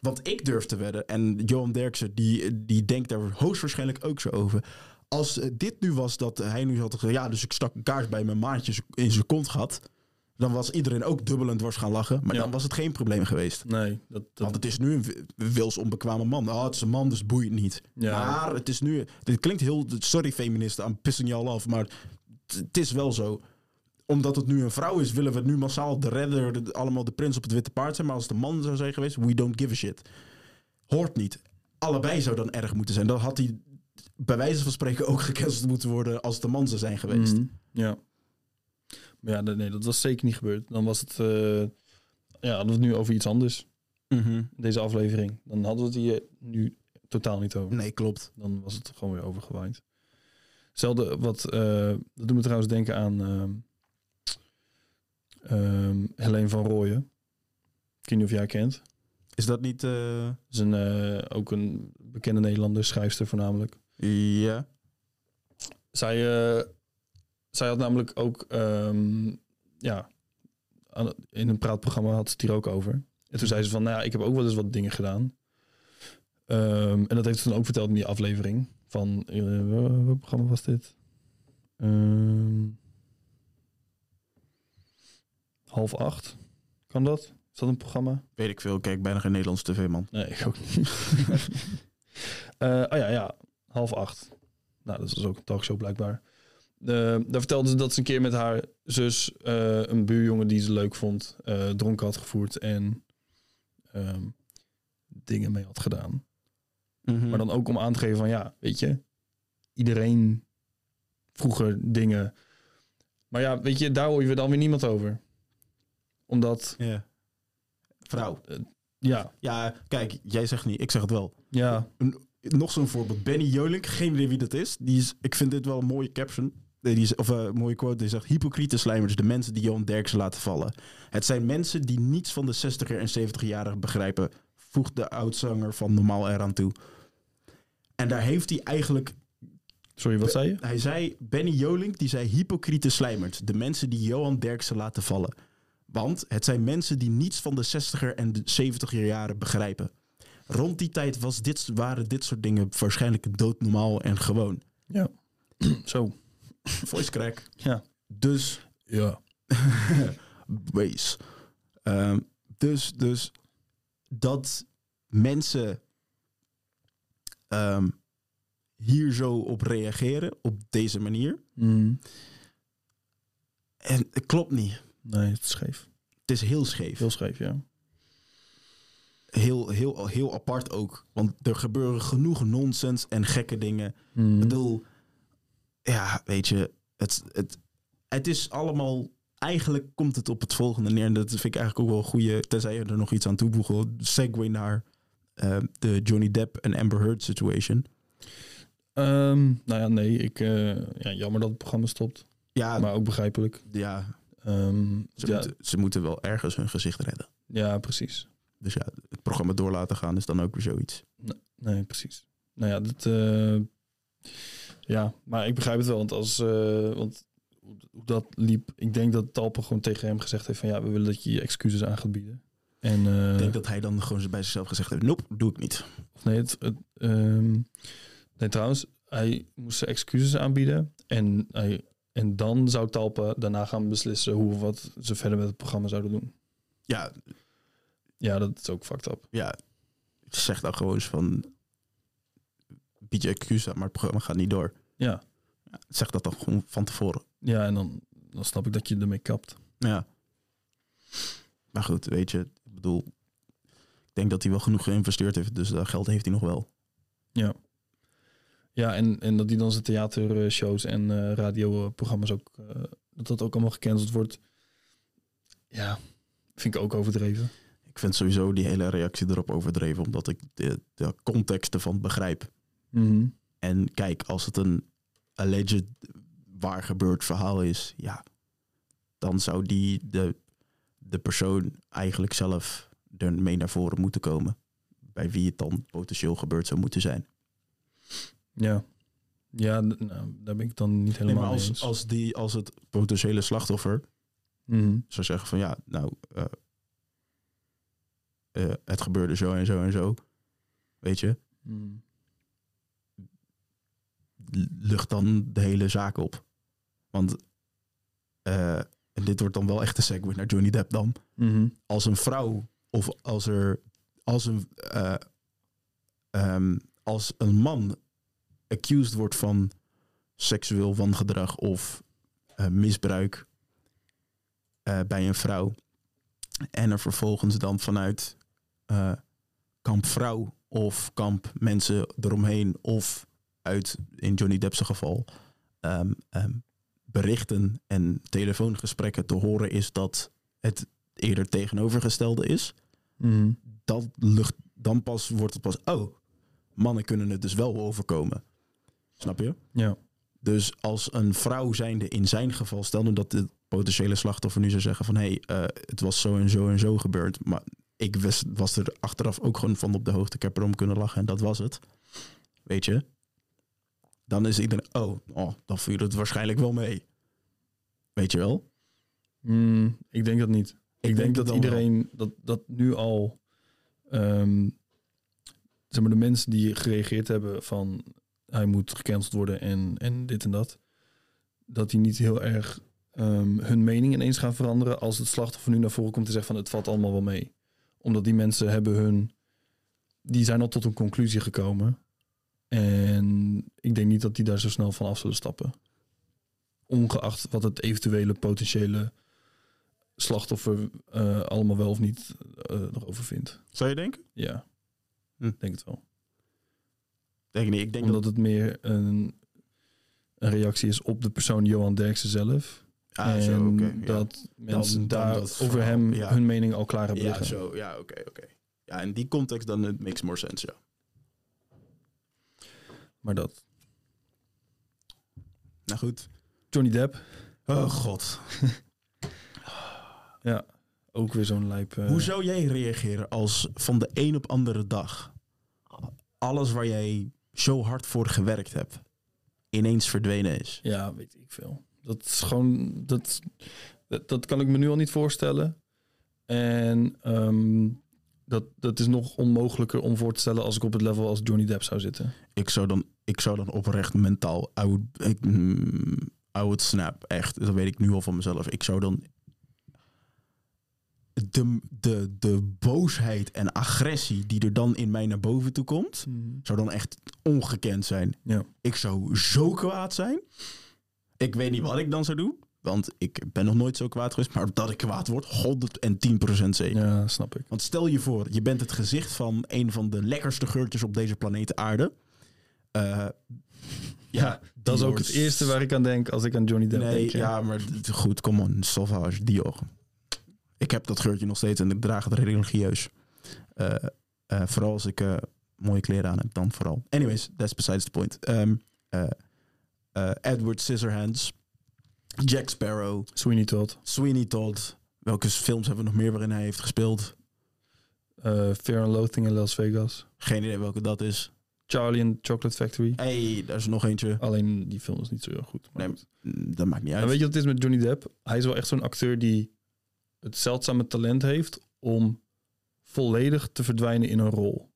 Want ik durf te wedden, en Johan Derksen die, die denkt daar hoogstwaarschijnlijk ook zo over. Als eh, dit nu was dat hij nu had gezegd, ja, dus ik stak een kaars bij mijn maatje in zijn kont gehad. Dan was iedereen ook dubbel en dwars gaan lachen. Maar Ja. dan was het geen probleem geweest. Nee, dat... dat Want het is nu een wi- wilsonbekwame man. Oh, het is een man, dus boeit niet. Ja. Maar het is nu... Dit klinkt heel... Sorry feministen, I'm pissing you all off. Maar het, is wel zo. Omdat het nu een vrouw is, willen we nu massaal de redder... de- allemaal de prins op het witte paard zijn. Maar als het een man zou zijn geweest, we don't give a shit. Hoort niet. Allebei zou dan erg moeten zijn. Dan had hij bij wijze van spreken ook gecanceld moeten worden... als het een man zou zijn geweest. Mhm, Ja. Ja, nee, dat was zeker niet gebeurd. Dan was het... eh, ja, hadden we het nu over iets anders. Mhm. Deze aflevering. Dan hadden we het hier nu totaal niet over. Nee, klopt. Dan was het gewoon weer overgewaaid. Hetzelfde wat... eh, dat doet me trouwens denken aan... ehm, Helene van Rooyen. Ik weet niet of jij kent. Is dat niet... eh, Dat is een, ook een bekende Nederlander, schrijfster voornamelijk. ja. Zij, zij had namelijk ook, ehm, ja, in een praatprogramma had ze het hier ook over. En toen zei ze van, nou ja, ik heb ook wel eens wat dingen gedaan. Ehm, en dat heeft ze dan ook verteld in die aflevering. Van, eh, wa- wat programma was dit? Ehm, half acht, kan dat? Is dat een programma? Weet ik veel. Ik kijk bijna geen Nederlands tv, man. Nee, ik ook niet. Eh, oh ja, ja, half acht. Nou, dat was ook een talkshow blijkbaar. Eh, daar vertelde ze dat ze een keer met haar zus eh, een buurjongen die ze leuk vond, eh, dronken had gevoerd en ehm, dingen mee had gedaan. Mhm. Maar dan ook om aan te geven van ja, weet je, iedereen vroeger dingen. Maar ja, weet je, daar hoor je dan weer niemand over. Omdat, Ja. Vrouw. ja, Ja, kijk, jij zegt niet, ik zeg het wel. ja, Nog zo'n voorbeeld. Benny Jolink, geen idee wie dat is. Die is ik vind dit wel een mooie caption. Die of eh, een mooie quote. Die zegt: Hypocriete slijmers, de mensen die Johan Derksen laten vallen. Het zijn mensen die niets van de 60er en 70-jarigen begrijpen. Voegt de oudzanger van Normaal eraan toe. En daar heeft hij eigenlijk sorry, wat zei je? Hij zei, Benny Jolink, die zei hypocriete slijmers. De mensen die Johan Derksen laten vallen. Want het zijn mensen die niets van de 60er en de 70er jaren begrijpen. Rond die tijd was dit, waren dit soort dingen waarschijnlijk doodnormaal en gewoon. Ja, zo, Voice crack. ja. Dus, Ja. wees. Ehm, dus, dus dat mensen ehm, hier zo op reageren, op deze manier. Mm. En het klopt niet. Nee, het is scheef. Het is heel scheef. Heel scheef, ja. Heel, heel, heel apart ook. Want er gebeuren genoeg nonsens en gekke dingen. Mm. Ik bedoel, ja, weet je, het, het, het is allemaal. Eigenlijk komt het op het volgende neer. En dat vind ik eigenlijk ook wel een goede. Tenzij je er nog iets aan toevoegt. Segue naar eh, de Johnny Depp en Amber Heard situation. Ehm, nou ja, nee, ik, eh, ja, jammer dat het programma stopt. Ja, Maar ook begrijpelijk. ja, Ehm, ze, ja, Moeten, ze moeten wel ergens hun gezicht redden. ja, precies. Dus ja, het programma door laten gaan is dan ook weer zoiets. Nee, precies. nou ja, dat, eh, ja, maar ik begrijp het wel. Want als, eh, want hoe dat liep, ik denk dat Talpa gewoon tegen hem gezegd heeft van ja, we willen dat je je excuses aan gaat bieden. En eh, Ik denk dat hij dan gewoon bij zichzelf gezegd heeft, nope, doe ik niet. of nee, het, het, ehm, nee, trouwens, hij moest zijn excuses aanbieden en hij en dan zou Talpa daarna gaan beslissen hoe of wat ze verder met het programma zouden doen. Ja, Ja, dat is ook fucked up. ja, zeg dan gewoon eens van, bied je excuus aan, maar het programma gaat niet door. Ja, Zeg dat dan gewoon van tevoren. ja en dan, dan snap ik dat je ermee kapt. Ja. Maar goed, weet je, ik bedoel, ik denk dat hij wel genoeg geïnvesteerd heeft, dus dat geld heeft hij nog wel. Ja. Ja, en, en dat die dan zijn theatershows en eh, radioprogramma's ook, eh, dat dat ook allemaal gecanceld wordt. Ja, vind ik ook overdreven. Ik vind sowieso die hele reactie erop overdreven, omdat ik de, de context ervan begrijp. Mhm. En kijk, als het een alleged waar gebeurd verhaal is, ja, dan zou die de, de persoon eigenlijk zelf er mee naar voren moeten komen. Bij wie het dan potentieel gebeurd zou moeten zijn. Ja, ja nou, daar ben ik dan niet Nee, helemaal maar mee als, eens. als, die, als het potentiële slachtoffer Mhm. zou zeggen van ja, nou, eh, eh, het gebeurde zo en zo en zo. Weet je, Mhm. Lucht dan de hele zaak op. Want, eh, en dit wordt dan wel echt een segue naar Johnny Depp dan. Mhm. Als een vrouw of als er, als een, eh, ehm, als een man accused wordt van seksueel wangedrag of eh, misbruik bij een vrouw. En er vervolgens dan vanuit kamp vrouw of kamp mensen eromheen of uit, in Johnny Depp's geval, ehm, ehm, berichten en telefoongesprekken te horen is dat het eerder tegenovergestelde is. Mhm. Dat lucht, dan pas wordt het pas, oh, mannen kunnen het dus wel overkomen. Snap je? Ja. Dus als een vrouw zijnde in zijn geval, stel nu dat de potentiële slachtoffer nu zou zeggen van hé, hey, eh, het was zo en zo en zo gebeurd, maar ik was, was er achteraf ook gewoon van op de hoogte, ik heb erom kunnen lachen en dat was het. Weet je? Dan is iedereen, oh, oh dan viel het waarschijnlijk wel mee. Weet je wel? Mm, ik denk dat niet. Ik, denk, dat iedereen, dat, dat nu al, ehm, zeg maar de mensen die gereageerd hebben van hij moet gecanceld worden en, en dit en dat, dat die niet heel erg ehm, hun mening ineens gaan veranderen als het slachtoffer nu naar voren komt en zegt van het valt allemaal wel mee. Omdat die mensen hebben hun, die zijn al tot een conclusie gekomen. En ik denk niet dat die daar zo snel van af zullen stappen. Ongeacht wat het eventuele potentiële slachtoffer eh, allemaal wel of niet eh erover vindt. Zou je denken? Ja, Hm. denk het wel. Denk ik niet. Ik denk Omdat dat, het meer een, een reactie is op de persoon Johan Derksen zelf. ah, en zo, oké. ja. dat mensen dan daar dat over verhaal, hem ja. hun mening al klaar hebben Ja, liggen. zo. Ja, oké, oké. Ja, in die context dan het makes more sense, ja. Maar dat. Nou goed. Johnny Depp, Oh god. ook weer zo'n lijp. eh, Hoe zou jij reageren als van de een op andere dag alles waar jij zo hard voor gewerkt hebt ineens verdwenen is? Ja, weet ik veel. Dat is gewoon. Dat, dat, dat kan ik me nu al niet voorstellen. En ehm, dat, dat is nog onmogelijker om voor te stellen als ik op het level als Johnny Depp zou zitten. Ik zou dan, ik zou dan oprecht mentaal, I would, ik, mm, I would snap, echt. Dat weet ik nu al van mezelf. Ik zou dan de, de, de boosheid en agressie die er dan in mij naar boven toe komt, zou dan echt ongekend zijn. Ja. Ik zou zo kwaad zijn. Ik weet niet wat ik dan zou doen. Want ik ben nog nooit zo kwaad geweest. Maar dat ik kwaad word, 110% zeker. Ja, snap ik. Want stel je voor, je bent het gezicht van een van de lekkerste geurtjes op deze planeet aarde. Eh, ja, Dat is ook het eerste waar ik aan denk als ik aan Johnny Depp Nee, denk. ja, maar d- goed, kom on. Sauvage, Dior. Ik heb dat geurtje nog steeds en ik draag het religieus. Eh, eh, vooral als ik mooie kleren aan heb, dan vooral. Anyways, that's besides the point. Ehm, eh, eh, Edward Scissorhands, Jack Sparrow, Sweeney Todd, Sweeney Todd. Welke films hebben we nog meer waarin hij heeft gespeeld? eh Fear and Loathing in Las Vegas. Geen idee welke dat is. Charlie and the Chocolate Factory. hey, daar is nog eentje. Alleen die film is niet zo heel goed. Maar Nee, goed. Mm, Dat maakt niet En uit. weet je wat het is met Johnny Depp? Hij is wel echt zo'n acteur die het zeldzame talent heeft om volledig te verdwijnen in een rol.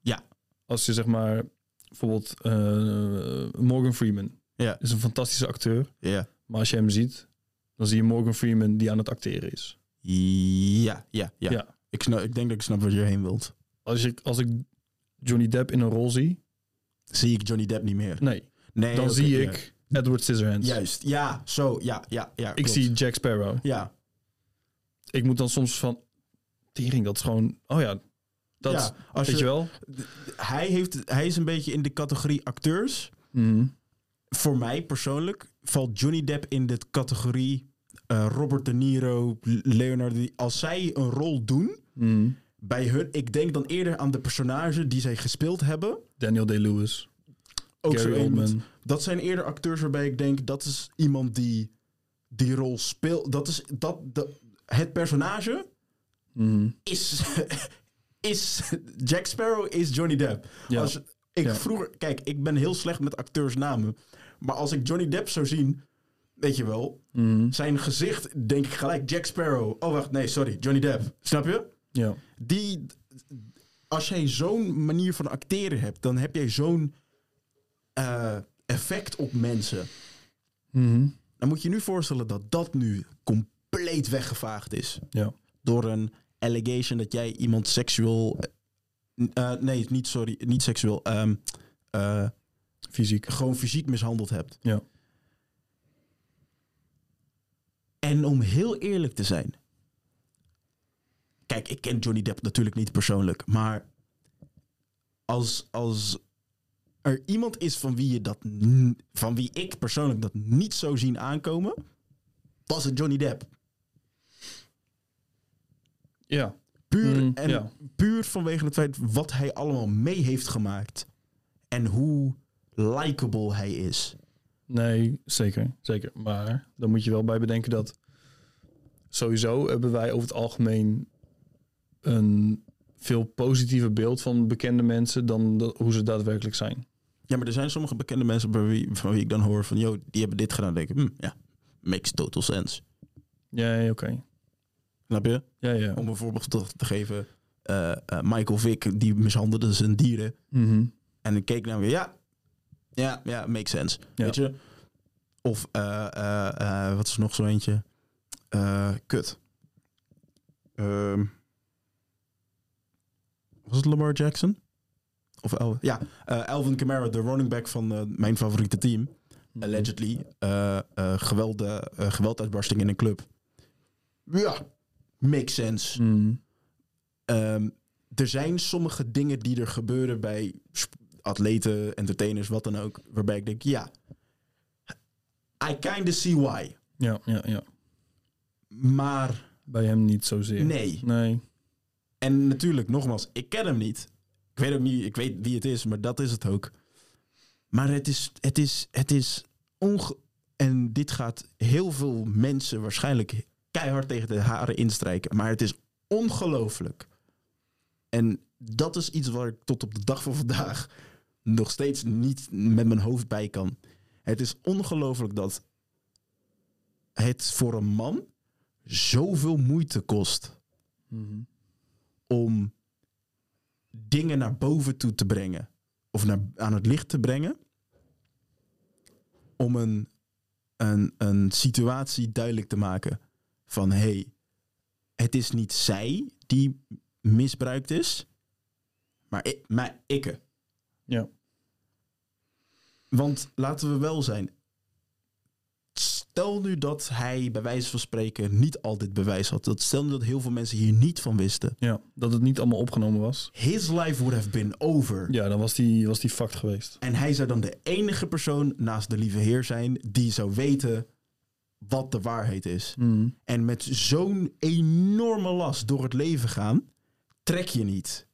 Ja. Als je zeg maar bijvoorbeeld eh, Morgan Freeman Ja. is een fantastische acteur, Ja. Maar als je hem ziet, dan zie je Morgan Freeman die aan het acteren is. Ja, ja, ja. Ja. Ik, snap, ik denk dat ik snap waar je heen wilt. Als ik, als ik Johnny Depp in een rol zie, Zie ik Johnny Depp niet meer. nee, Nee, dan zie ja. ik Edward Scissorhands. Juist, ja, zo, ja, ja, ja. ik klopt. zie Jack Sparrow. Ja, Ik moet dan soms van, tering, dat is gewoon, oh ja, dat, ja als weet je, wel? Hij, heeft, hij is een beetje in de categorie acteurs. Mhm. Voor mij persoonlijk valt Johnny Depp in de categorie eh, Robert De Niro, Leonardo. Als zij een rol doen Mhm. bij hun, ik denk dan eerder aan de personage die zij gespeeld hebben. Daniel Day-Lewis. Ook zo Gary iemand. Oldman. Dat zijn eerder acteurs waarbij ik denk dat is iemand die die rol speelt. Dat is dat de, het personage Mhm. is, is Jack Sparrow is Johnny Depp. Ja. Als ik Ja. vroeger, kijk, ik ben heel slecht met acteursnamen, maar als ik Johnny Depp zou zien, weet je wel, Mhm. zijn gezicht denk ik gelijk Jack Sparrow. Oh wacht, nee, sorry, Johnny Depp. Snap je? Ja. Die, als jij zo'n manier van acteren hebt, dan heb jij zo'n eh, effect op mensen. Mhm. Dan moet je je nu voorstellen dat dat nu compleet weggevaagd is. Ja. Door een allegation dat jij iemand seksueel... eh, nee, niet sorry, niet seksueel. eh, Fysiek. gewoon fysiek mishandeld hebt. Ja. En om heel eerlijk te zijn. Kijk, ik ken Johnny Depp natuurlijk niet persoonlijk. Maar als, als er iemand is van wie, je dat, van wie ik persoonlijk dat niet zou zien aankomen. Was het Johnny Depp. Ja. Puur, Mm, en ja. puur vanwege het feit wat hij allemaal mee heeft gemaakt. En hoe likable hij is. Nee, zeker. Zeker. Maar dan moet je wel bij bedenken dat sowieso hebben wij over het algemeen een veel positiever beeld van bekende mensen dan hoe ze daadwerkelijk zijn. Ja, maar er zijn sommige bekende mensen bij wie, van wie ik dan hoor van... ...joh, die hebben dit gedaan. Dan denk ik, hm, ja, makes total sense. Ja, ja, oké. Snap je? Ja, ja. Om een voorbeeld te, te geven. eh, eh, Michael Vick, die mishandelde zijn dieren. Mhm. En ik keek naar weer, ja, ja, ja, makes sense. Ja. Weet je? Of, eh, eh, eh, wat is er nog zo eentje? Kut. Ehm, was het Lamar Jackson? Of El ja, Alvin Kamara, de running back van mijn favoriete team. Allegedly. eh eh geweld, eh, eh, gewelduitbarsting in een club. Ja, makes sense. Mhm. Ehm, er zijn sommige dingen die er gebeuren bij atleten, entertainers, wat dan ook. Waarbij ik denk, ja, I kind of see why. Ja, ja, ja. Maar Bij hem niet zozeer. nee. Nee. En natuurlijk, nogmaals, ik ken hem niet. Ik weet ook niet, ik weet wie het is, maar dat is het ook. Maar het is, het is, het is onge... En dit gaat heel veel mensen waarschijnlijk keihard tegen de haren instrijken. Maar het is ongelooflijk. En dat is iets waar ik tot op de dag van vandaag nog steeds niet met mijn hoofd bij kan. Het is ongelooflijk dat het voor een man zoveel moeite kost Mhm. om dingen naar boven toe te brengen. Of naar, aan het licht te brengen. Om een, een, een situatie duidelijk te maken. Van hé, hey, het is niet zij die misbruikt is. Maar ik. Maar ikke. Ja. Want laten we wel zijn. Stel nu dat hij bij wijze van spreken niet al dit bewijs had. Dat stel nu dat heel veel mensen hier niet van wisten. ja. Dat het niet allemaal opgenomen was. His life would have been over. Ja, dan was die, was die fucked geweest. En hij zou dan de enige persoon naast de lieve Heer zijn die zou weten wat de waarheid is. Mhm. En met zo'n enorme last door het leven gaan, trek je niet.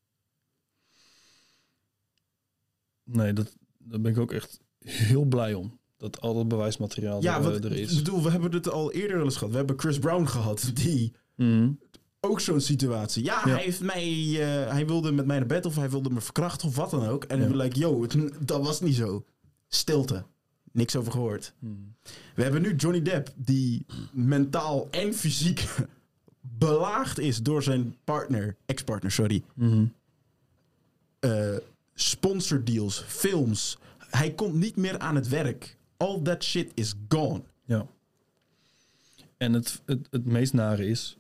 Nee, dat, daar ben ik ook echt heel blij om. Dat al dat bewijsmateriaal Ja, er, wat, er ik is. bedoel, we hebben het al eerder wel eens gehad. We hebben Chris Brown gehad, die Mhm. ook zo'n situatie. Ja, Ja. hij heeft mij, eh, hij wilde met mij naar bed of hij wilde me verkrachten of wat dan ook. En Ja. ik ben like, yo, het- dat was niet zo. Stilte. Niks over gehoord. We hebben nu Johnny Depp, die mentaal en fysiek belaagd is door zijn partner, ex-partner, sorry. Mhm. eh sponsordeals, films. Hij komt niet meer aan het werk. All that shit is gone. Ja. En het, het, het meest nare is...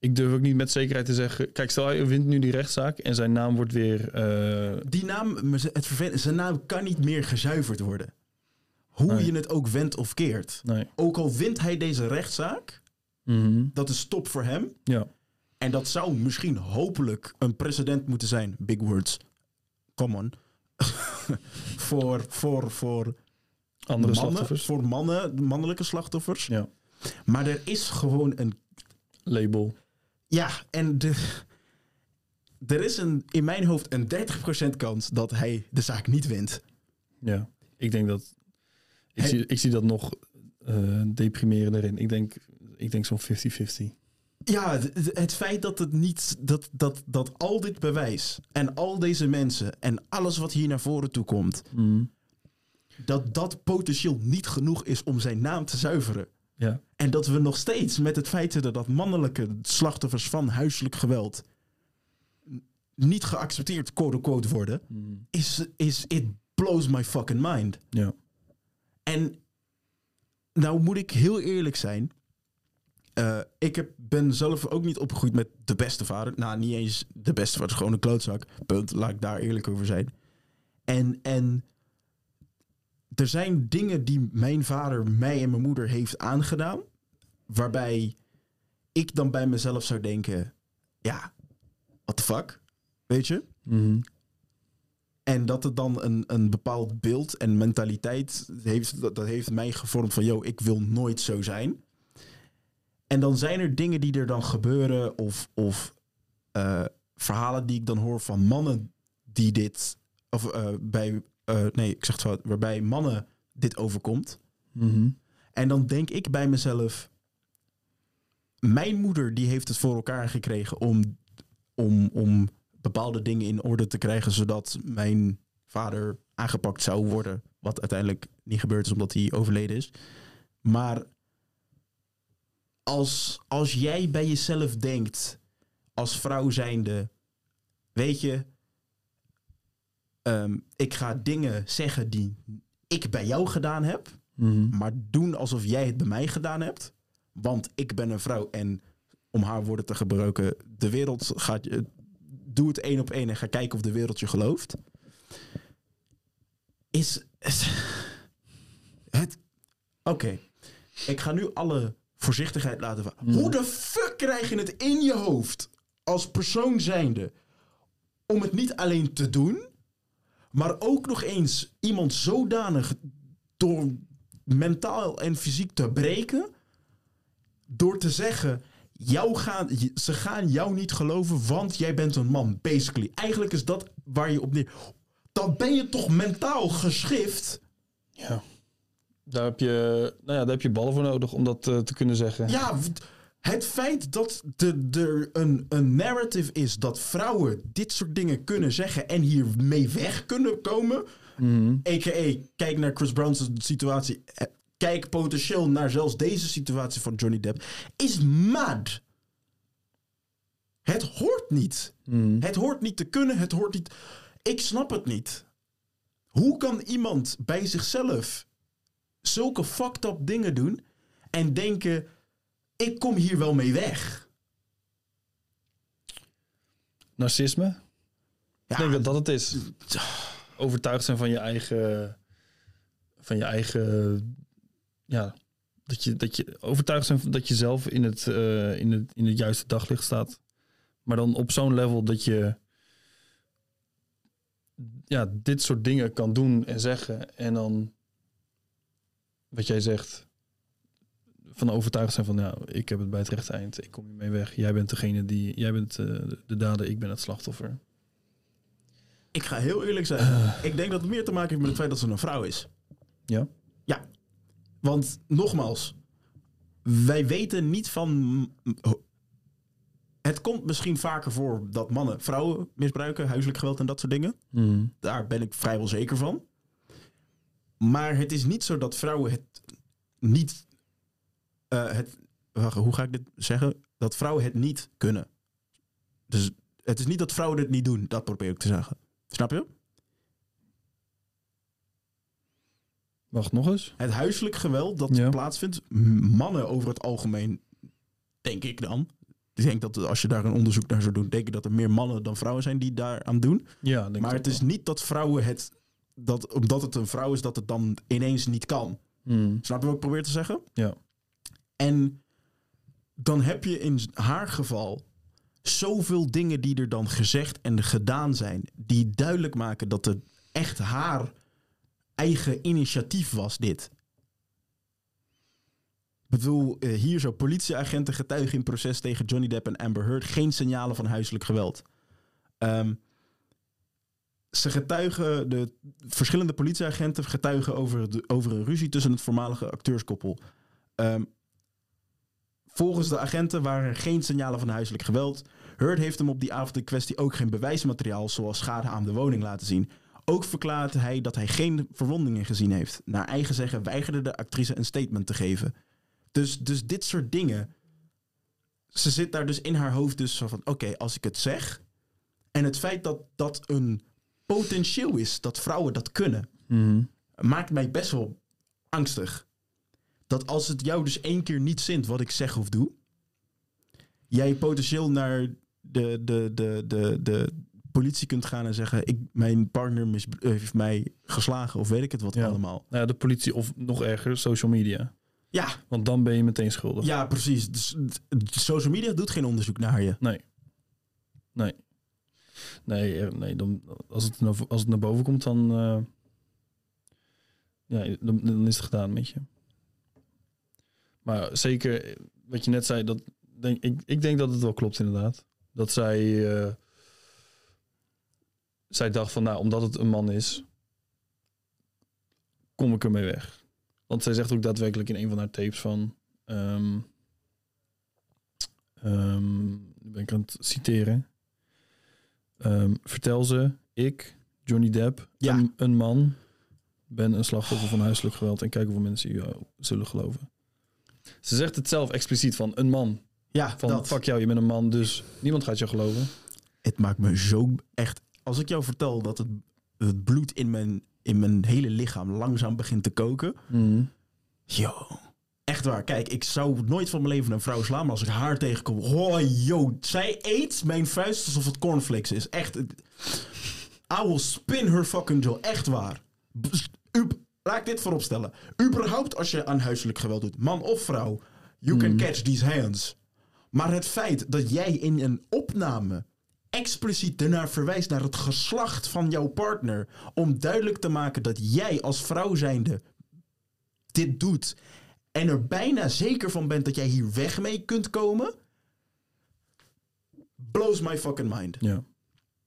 Ik durf ook niet met zekerheid te zeggen... Kijk, stel hij wint nu die rechtszaak en zijn naam wordt weer... eh, Die naam, het zijn naam kan niet meer gezuiverd worden. Hoe Nee. je het ook wendt of keert. nee. Ook al wint hij deze rechtszaak, Mhm. dat is top voor hem. Ja. En dat zou misschien hopelijk een precedent moeten zijn. Big words. Come on. voor, voor, voor Andere mannen, slachtoffers. voor mannen, mannelijke slachtoffers. Ja. Maar er is gewoon een Label. Ja, en de, er is een, in mijn hoofd een 30% kans dat hij de zaak niet wint. Ja. Ik denk dat... Ik, Hij- zie, ik zie dat nog eh deprimerender in. Ik denk, ik denk zo'n 50-50. Ja, het, het feit dat het niet, dat, dat, dat al dit bewijs en al deze mensen en alles wat hier naar voren toe komt, Mhm. dat dat potentieel niet genoeg is om zijn naam te zuiveren. Ja. En dat we nog steeds met het feit zitten dat mannelijke slachtoffers van huiselijk geweld niet geaccepteerd, quote-unquote, worden, Mhm. is, is it blows my fucking mind. Ja. En nou moet ik heel eerlijk zijn. Eh, ik heb, ben zelf ook niet opgegroeid met de beste vader. Nou, niet eens de beste vader, gewoon een klootzak. Punt, laat ik daar eerlijk over zijn. En, en er zijn dingen die mijn vader mij en mijn moeder heeft aangedaan. Waarbij ik dan bij mezelf zou denken... Ja, what the fuck? Weet je? Mhm. En dat het dan een, een bepaald beeld en mentaliteit heeft, dat, dat heeft mij gevormd van, yo, ik wil nooit zo zijn. En dan zijn er dingen die er dan gebeuren of, of eh, verhalen die ik dan hoor van mannen die dit, of eh, bij, eh, nee, ik zeg het fout, waarbij mannen dit overkomt. Mhm. En dan denk ik bij mezelf, mijn moeder die heeft het voor elkaar gekregen om, om, om bepaalde dingen in orde te krijgen, zodat mijn vader aangepakt zou worden. Wat uiteindelijk niet gebeurd is omdat hij overleden is. Maar als, als jij bij jezelf denkt, als vrouw zijnde, weet je, ehm, ik ga dingen zeggen die ik bij jou gedaan heb Mhm. maar doen alsof jij het bij mij gedaan hebt. Want ik ben een vrouw en om haar woorden te gebruiken, de wereld gaat je. Doe het één op één en ga kijken of de wereld je gelooft. Is. is- het. Oké. Ik ga nu alle voorzichtigheid laten va- Mhm. Hoe de fuck krijg je het in je hoofd als persoon zijnde om het niet alleen te doen, maar ook nog eens iemand zodanig door mentaal en fysiek te breken. Door te zeggen, jou gaan, ze gaan jou niet geloven, want jij bent een man, basically. Eigenlijk is dat waar je op neer... Dan ben je toch mentaal geschift? Ja. Daar heb je, nou ja, daar heb je ballen voor nodig om dat eh, te kunnen zeggen. Ja, het feit dat de- er een, een narrative is dat vrouwen dit soort dingen kunnen zeggen en hiermee weg kunnen komen... A.k.a. kijk naar Chris Brown's situatie. eh, Kijk potentieel naar zelfs deze situatie van Johnny Depp. Is mad. Het hoort niet. Mhm. Het hoort niet te kunnen. Het hoort niet. Ik snap het niet. Hoe kan iemand bij zichzelf zulke fucked up dingen doen en denken: ik kom hier wel mee weg? Narcisme? Ja, Ik denk dat dat het is. Overtuigd zijn van je eigen. Van je eigen. Ja. Dat je, dat je overtuigd zijn dat je zelf in het, eh, in, het, in het juiste daglicht staat. Maar dan op zo'n level dat je. Ja, dit soort dingen kan doen en zeggen. En dan. Wat jij zegt. Van overtuigd zijn van. Ja, ik heb het bij het rechte eind. Ik kom hiermee weg. Jij bent degene die. Jij bent eh, de- de dader. Ik ben het slachtoffer. ik ga heel eerlijk zijn. Ik denk dat het meer te maken heeft met het feit dat ze een vrouw is. Ja? Want nogmaals, wij weten niet van. het komt misschien vaker voor dat mannen vrouwen misbruiken, huiselijk geweld en dat soort dingen. Mhm. Daar ben ik vrijwel zeker van. Maar het is niet zo dat vrouwen het niet. eh, het, wacht, hoe ga ik dit zeggen? Dat vrouwen het niet kunnen. Dus het is niet dat vrouwen het niet doen, dat probeer ik te zeggen. Snap je? Wacht nog eens. Het huiselijk geweld dat Ja. plaatsvindt, mannen over het algemeen, denk ik dan. Ik denk dat als je daar een onderzoek naar zou doen, denk ik dat er meer mannen dan vrouwen zijn die daar aan doen. Ja, Maar het is niet dat vrouwen het, dat omdat het een vrouw is, dat het dan ineens niet kan. Mhm. Snap je wat ik probeer te zeggen? Ja. En dan heb je in haar geval zoveel dingen die er dan gezegd en gedaan zijn, die duidelijk maken dat het echt haar eigen initiatief was, dit. Ik bedoel, eh, hier zo politieagenten getuigen in proces tegen Johnny Depp en Amber Heard. Geen signalen van huiselijk geweld. Ehm, ze getuigen, de verschillende politieagenten getuigen over, de, over een ruzie tussen het voormalige acteurskoppel. Ehm, volgens de agenten waren er geen signalen van huiselijk geweld. Heard heeft hem op die avond in kwestie ook geen bewijsmateriaal, zoals schade aan de woning, laten zien. Ook verklaarde hij dat hij geen verwondingen gezien heeft. Naar eigen zeggen weigerde de actrice een statement te geven. Dus, dus dit soort dingen. Ze zit daar dus in haar hoofd dus van... Oké, als ik het zeg... En het feit dat dat een potentieel is dat vrouwen dat kunnen... Mhm. maakt mij best wel angstig. Dat als het jou dus één keer niet zint wat ik zeg of doe... jij potentieel naar de, de, de, de, de politie kunt gaan en zeggen... Ik, mijn partner mis, heeft mij geslagen of weet ik het wat Ja. allemaal. Nou ja, de politie of nog erger, social media. Ja, Want dan ben je meteen schuldig. ja precies. Dus, social media doet geen onderzoek naar je. Nee. Nee. Nee, eh, nee dan, als, het naar, als het naar boven komt, dan, eh, ja, dan, dan is het gedaan met je. Maar zeker, eh, wat je net zei, dat ik, ik denk dat het wel klopt inderdaad. Dat zij, zij dacht van, nou, omdat het een man is, kom ik ermee weg. Want zij zegt ook daadwerkelijk in een van haar tapes van... nu ben ik aan het citeren. Ehm, vertel ze, ik, Johnny Depp, Ja. een, een man, ben een slachtoffer van huiselijk geweld en kijk hoeveel mensen u eh, zullen geloven. Ze zegt het zelf expliciet van een man. Ja, Van dat. fuck jou, je bent een man, dus niemand gaat jou geloven. Het maakt me zo echt... Als ik jou vertel dat het, het bloed in mijn, in mijn hele lichaam langzaam begint te koken... Yo. Echt waar. Kijk, ik zou nooit van mijn leven een vrouw slaan, maar als ik haar tegenkom... Oh, yo. Zij eet mijn vuist alsof het cornflakes is. Echt. I will spin her fucking jaw. Echt waar. Up, laat ik dit vooropstellen. Überhaupt als je aan huiselijk geweld doet, man of vrouw... You can catch these hands. Maar het feit dat jij in een opname expliciet ernaar verwijst naar het geslacht van jouw partner... om duidelijk te maken dat jij als vrouw zijnde dit doet en er bijna zeker van bent dat jij hier weg mee kunt komen, blows my fucking mind. Ja.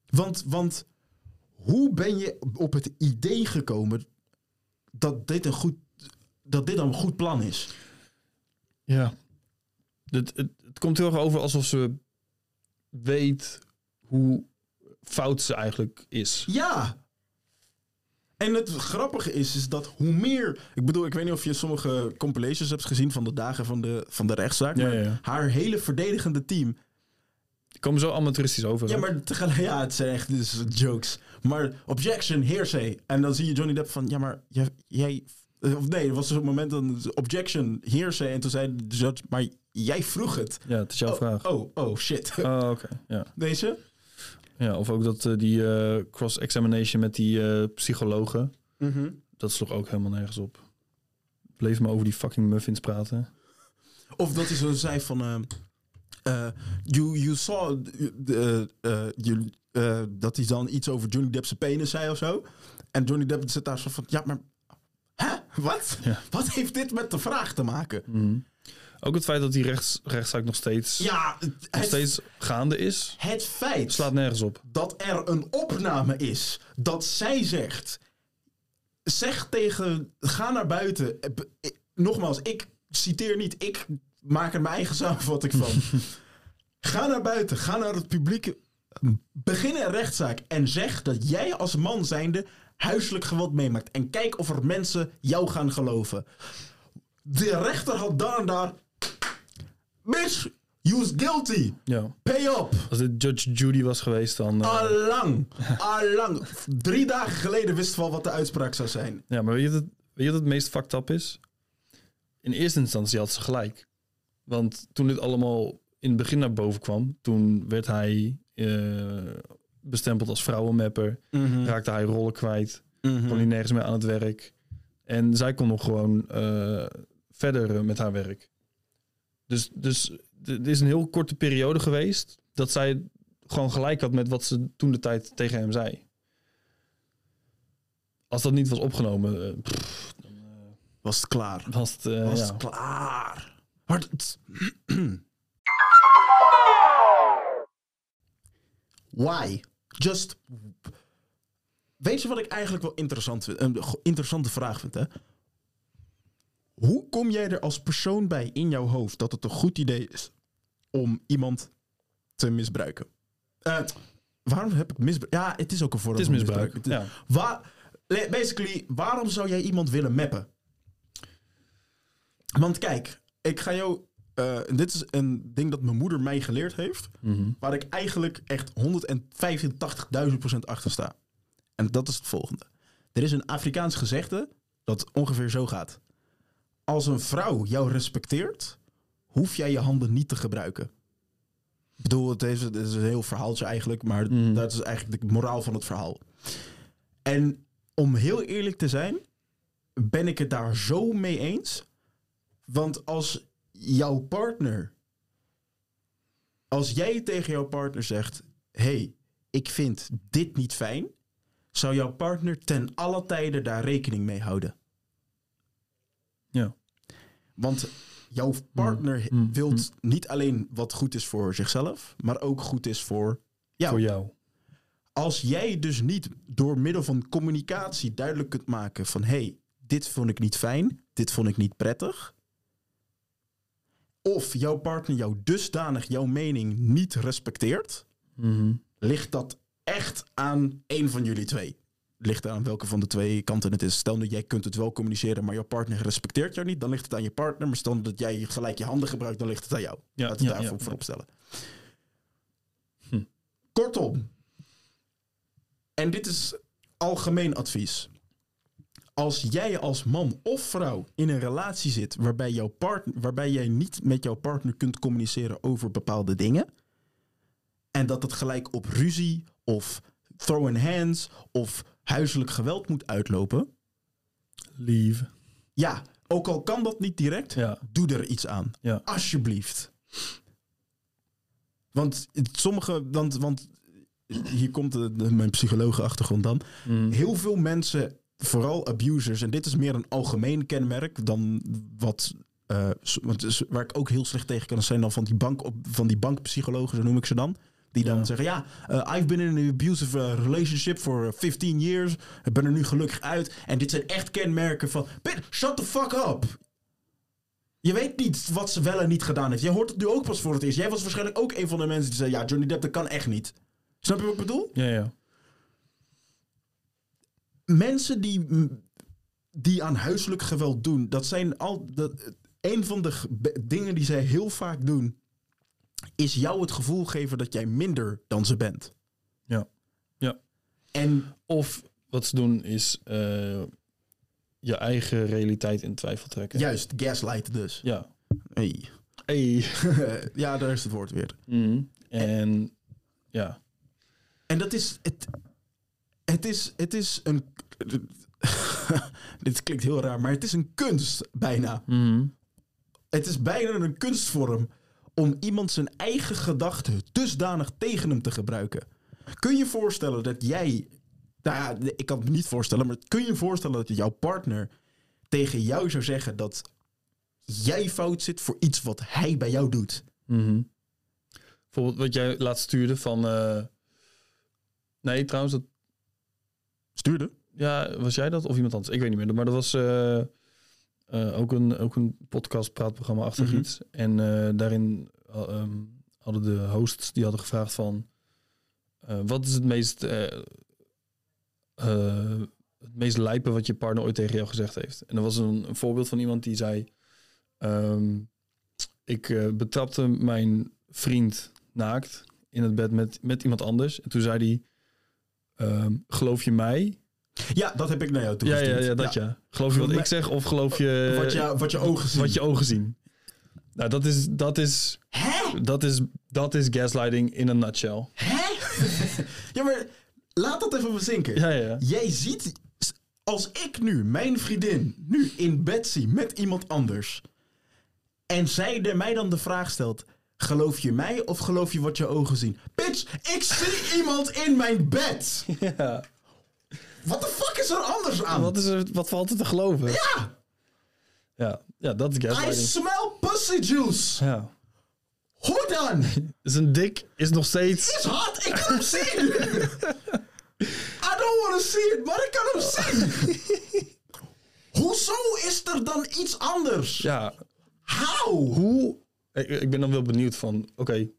Want, want hoe ben je op het idee gekomen dat dit een goed, dat dit een goed plan is? Ja. Het, het, het komt heel erg over alsof ze weet hoe fout ze eigenlijk is. Ja. En het grappige is, is dat hoe meer... Ik bedoel, ik weet niet of je sommige compilations hebt gezien van de dagen van de, van de rechtszaak. Ja, maar ja, haar hele verdedigende team Die komen zo amateuristisch over. Ja, maar tegelijk, ja, het zijn echt dus jokes. Maar objection, hearsay. En dan zie je Johnny Depp van, ja, maar jij, jij of nee, er was dus op het moment dan objection, hearsay. En toen zei de judge, maar jij vroeg het. Ja, het is jouw oh, vraag. Oh, oh, shit. Oh, oké. Ja. Deze? Ja, of ook dat eh, die eh, cross-examination met die eh, psychologen. Dat sloeg ook helemaal nergens op. Bleef maar over die fucking muffins praten. Of dat hij zo zei van, eh, eh, you, you saw, you, dat hij dan iets over Johnny Depp's penis zei of zo. En Johnny Depp zit daar zo van, ja, maar, hè, wat? Ja. Wat heeft dit met de vraag te maken? Mhm. Ook het feit dat die rechts, rechtszaak nog steeds, Ja, het, nog steeds gaande is, het feit slaat nergens op. dat er een opname is dat zij zegt, zeg tegen, ga naar buiten. Eh, eh, Nogmaals, ik citeer niet, ik maak er mijn eigen samenvatting van. Ga naar buiten, ga naar het publiek. Begin een rechtszaak en zeg dat jij als man zijnde huiselijk geweld meemaakt. En kijk of er mensen jou gaan geloven. De rechter had daar en daar. Bitch, you was guilty. Ja. Pay up. Als dit Judge Judy was geweest, dan... eh, Allang. Allang. Drie dagen geleden wisten we al wat de uitspraak zou zijn. Ja, maar weet je, wat, het- weet je wat het meest fucked up is? In eerste instantie had ze gelijk. Want toen dit allemaal in het begin naar boven kwam, toen werd hij eh, bestempeld als vrouwenmapper. Raakte hij rollen kwijt. Mhm. Kon hij nergens meer aan het werk. En zij kon nog gewoon eh, verder met haar werk. Dus, dus het is een heel korte periode geweest dat zij gewoon gelijk had met wat ze toen de tijd tegen hem zei. Als dat niet was opgenomen, eh, pff, Was het klaar. was het... eh, Was ja. het klaar. Het- Why? Just... Weet je wat ik eigenlijk wel interessant vind? Een interessante vraag vind, hè? Hoe kom jij er als persoon bij in jouw hoofd dat het een goed idee is om iemand te misbruiken? Eh, waarom heb ik misbruik? Ja, het is ook een vorm Het is van misbruik. Het is- Ja. Waar, basically, waarom zou jij iemand willen mappen? Want kijk, ik ga jou. eh, dit is een ding dat mijn moeder mij geleerd heeft. Mhm. Waar ik eigenlijk echt 185.000 procent achter sta. En dat is het volgende. Er is een Afrikaans gezegde dat ongeveer zo gaat. Als een vrouw jou respecteert, hoef jij je handen niet te gebruiken. Ik bedoel, het is, het is een heel verhaaltje eigenlijk, maar Mhm. dat is eigenlijk de moraal van het verhaal. En om heel eerlijk te zijn, ben ik het daar zo mee eens. Want als jouw partner, als jij tegen jouw partner zegt: hey, ik vind dit niet fijn, zou jouw partner ten alle tijde daar rekening mee houden. Ja. Want jouw partner Mm, mm, wil niet alleen wat goed is voor zichzelf, maar ook goed is voor jou. Voor jou. Als jij dus niet door middel van communicatie duidelijk kunt maken van hey, dit vond ik niet fijn, dit vond ik niet prettig. Of jouw partner jou dusdanig jouw mening niet respecteert, Mhm. ligt dat echt aan één van jullie twee. Ligt aan welke van de twee kanten het is. Stel dat jij kunt het wel communiceren, maar jouw partner respecteert jou niet, dan ligt het aan je partner. Maar stel dat jij gelijk je handen gebruikt, dan ligt het aan jou. Ja, Laten we ja, daarvoor ja, voorop stellen. Hm. Kortom. En dit is algemeen advies. Als jij als man of vrouw in een relatie zit waarbij, jouw partner, waarbij jij niet met jouw partner kunt communiceren over bepaalde dingen. En dat het gelijk op ruzie of throw in hands of huiselijk geweld moet uitlopen. Lieve. Ja, ook al kan dat niet direct, Ja. doe er iets aan. Ja. Alsjeblieft. Want sommige, want, want hier komt de, de- mijn psychologische achtergrond dan. Mhm. Heel veel mensen, vooral abusers, en dit is meer een algemeen kenmerk dan wat. dus waar ik ook heel slecht tegen kan zijn dan van die, bank op, van die bankpsychologen, zo noem ik ze dan. Die dan zeggen, ja, eh, I've been in an abusive eh, relationship for 15 years. Ik ben er nu gelukkig uit. En dit zijn echt kenmerken van, "Bitch, shut the fuck up. Je weet niet wat ze wel en niet gedaan heeft. Jij hoort het nu ook pas voor het eerst. Jij was waarschijnlijk ook een van de mensen die zei, ja, Johnny Depp, dat kan echt niet. Snap je wat ik bedoel? Ja, ja. mensen die, die aan huiselijk geweld doen, dat zijn al. Dat, een van de dingen die zij heel vaak doen, is jou het gevoel geven dat jij minder dan ze bent. Ja. Ja. En Of wat ze doen is eh, je eigen realiteit in twijfel trekken. juist, gaslight dus. Ja. Hey. Hey. ja, daar is het woord weer. Mhm. En ja. En dat is. Het, het, is, het is een. Dit klinkt heel raar, maar het is een kunst bijna. Mhm. Het is bijna een kunstvorm om iemand zijn eigen gedachten dusdanig tegen hem te gebruiken. Kun je voorstellen dat jij. Nou ja, ik kan het me niet voorstellen, maar kun je je voorstellen dat jouw partner tegen jou zou zeggen dat jij fout zit voor iets wat hij bij jou doet? Mhm. Bijvoorbeeld wat jij laatst stuurde van... eh, Nee, trouwens, dat, Stuurde? ja, was jij dat of iemand anders? Ik weet niet meer. Maar dat was eh, eh, ook, een, ook een podcast, praatprogramma achter Mhm. iets. En eh, daarin eh, ehm, hadden de hosts die hadden gevraagd van wat is het meest het meest lijpe wat je partner ooit tegen jou gezegd heeft. En er was een, een voorbeeld van iemand die zei ehm, ik betrapte mijn vriend naakt in het bed met, met iemand anders. En toen zei hij ehm, geloof je mij? Ja, dat heb ik naar jou Ja, ja, toegestuurd. ja, dat ja. Geloof je wat ik zeg of geloof je Wat, je, wat je ogen zien. wat je ogen zien? Nou, dat is, dat is, Hè? dat is, dat is gaslighting in een nutshell. Hè? ja, maar laat dat even bezinken. Ja, ja. Jij ziet, als ik nu mijn vriendin nu in bed zie met iemand anders. En zij de, mij dan de vraag stelt: geloof je mij of geloof je wat je ogen zien? Bitch, ik zie iemand in mijn bed. ja. Wat de fuck is er anders aan? Wat, is er, wat valt er te geloven? Ja, Ja, ja dat is I gaslighting. smell pussy juice. Ja. Hoe dan? Een dik is nog steeds... is hot. Ik kan hem zien. I don't want to see it, maar ik kan hem zien. Hoezo is er dan iets anders? Ja, How? hoe... Ik, ik ben dan wel benieuwd van, oké,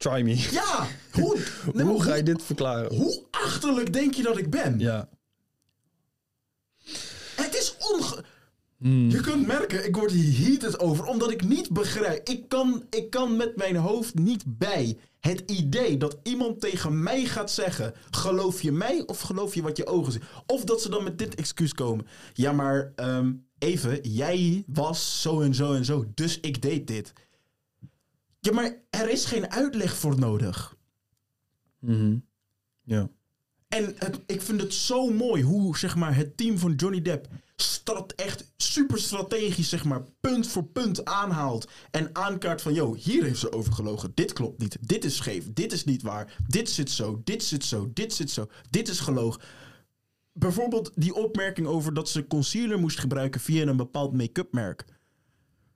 try me. Ja, hoe, nee, hoe ga je dit verklaren? hoe achterlijk denk je dat ik ben? Ja. Het is onge... Hmm. Je kunt merken, ik word hier heated over, omdat ik niet begrijp. Ik kan, ik kan met mijn hoofd niet bij het idee dat iemand tegen mij gaat zeggen: geloof je mij of geloof je wat je ogen zien? Of dat ze dan met dit excuus komen: ja, maar ehm, even, jij was zo en zo en zo, dus ik deed dit. Ja, maar er is geen uitleg voor nodig. Mhm. Ja. En het, ik vind het zo mooi hoe zeg maar, het team van Johnny Depp strat, echt super strategisch zeg maar, punt voor punt aanhaalt. En aankaart van, yo, hier heeft ze over gelogen. Dit klopt niet. Dit is scheef. Dit is niet waar. Dit zit zo. Dit zit zo. Dit zit zo. Dit is gelogen. Bijvoorbeeld die opmerking over dat ze concealer moest gebruiken via een bepaald make-up merk.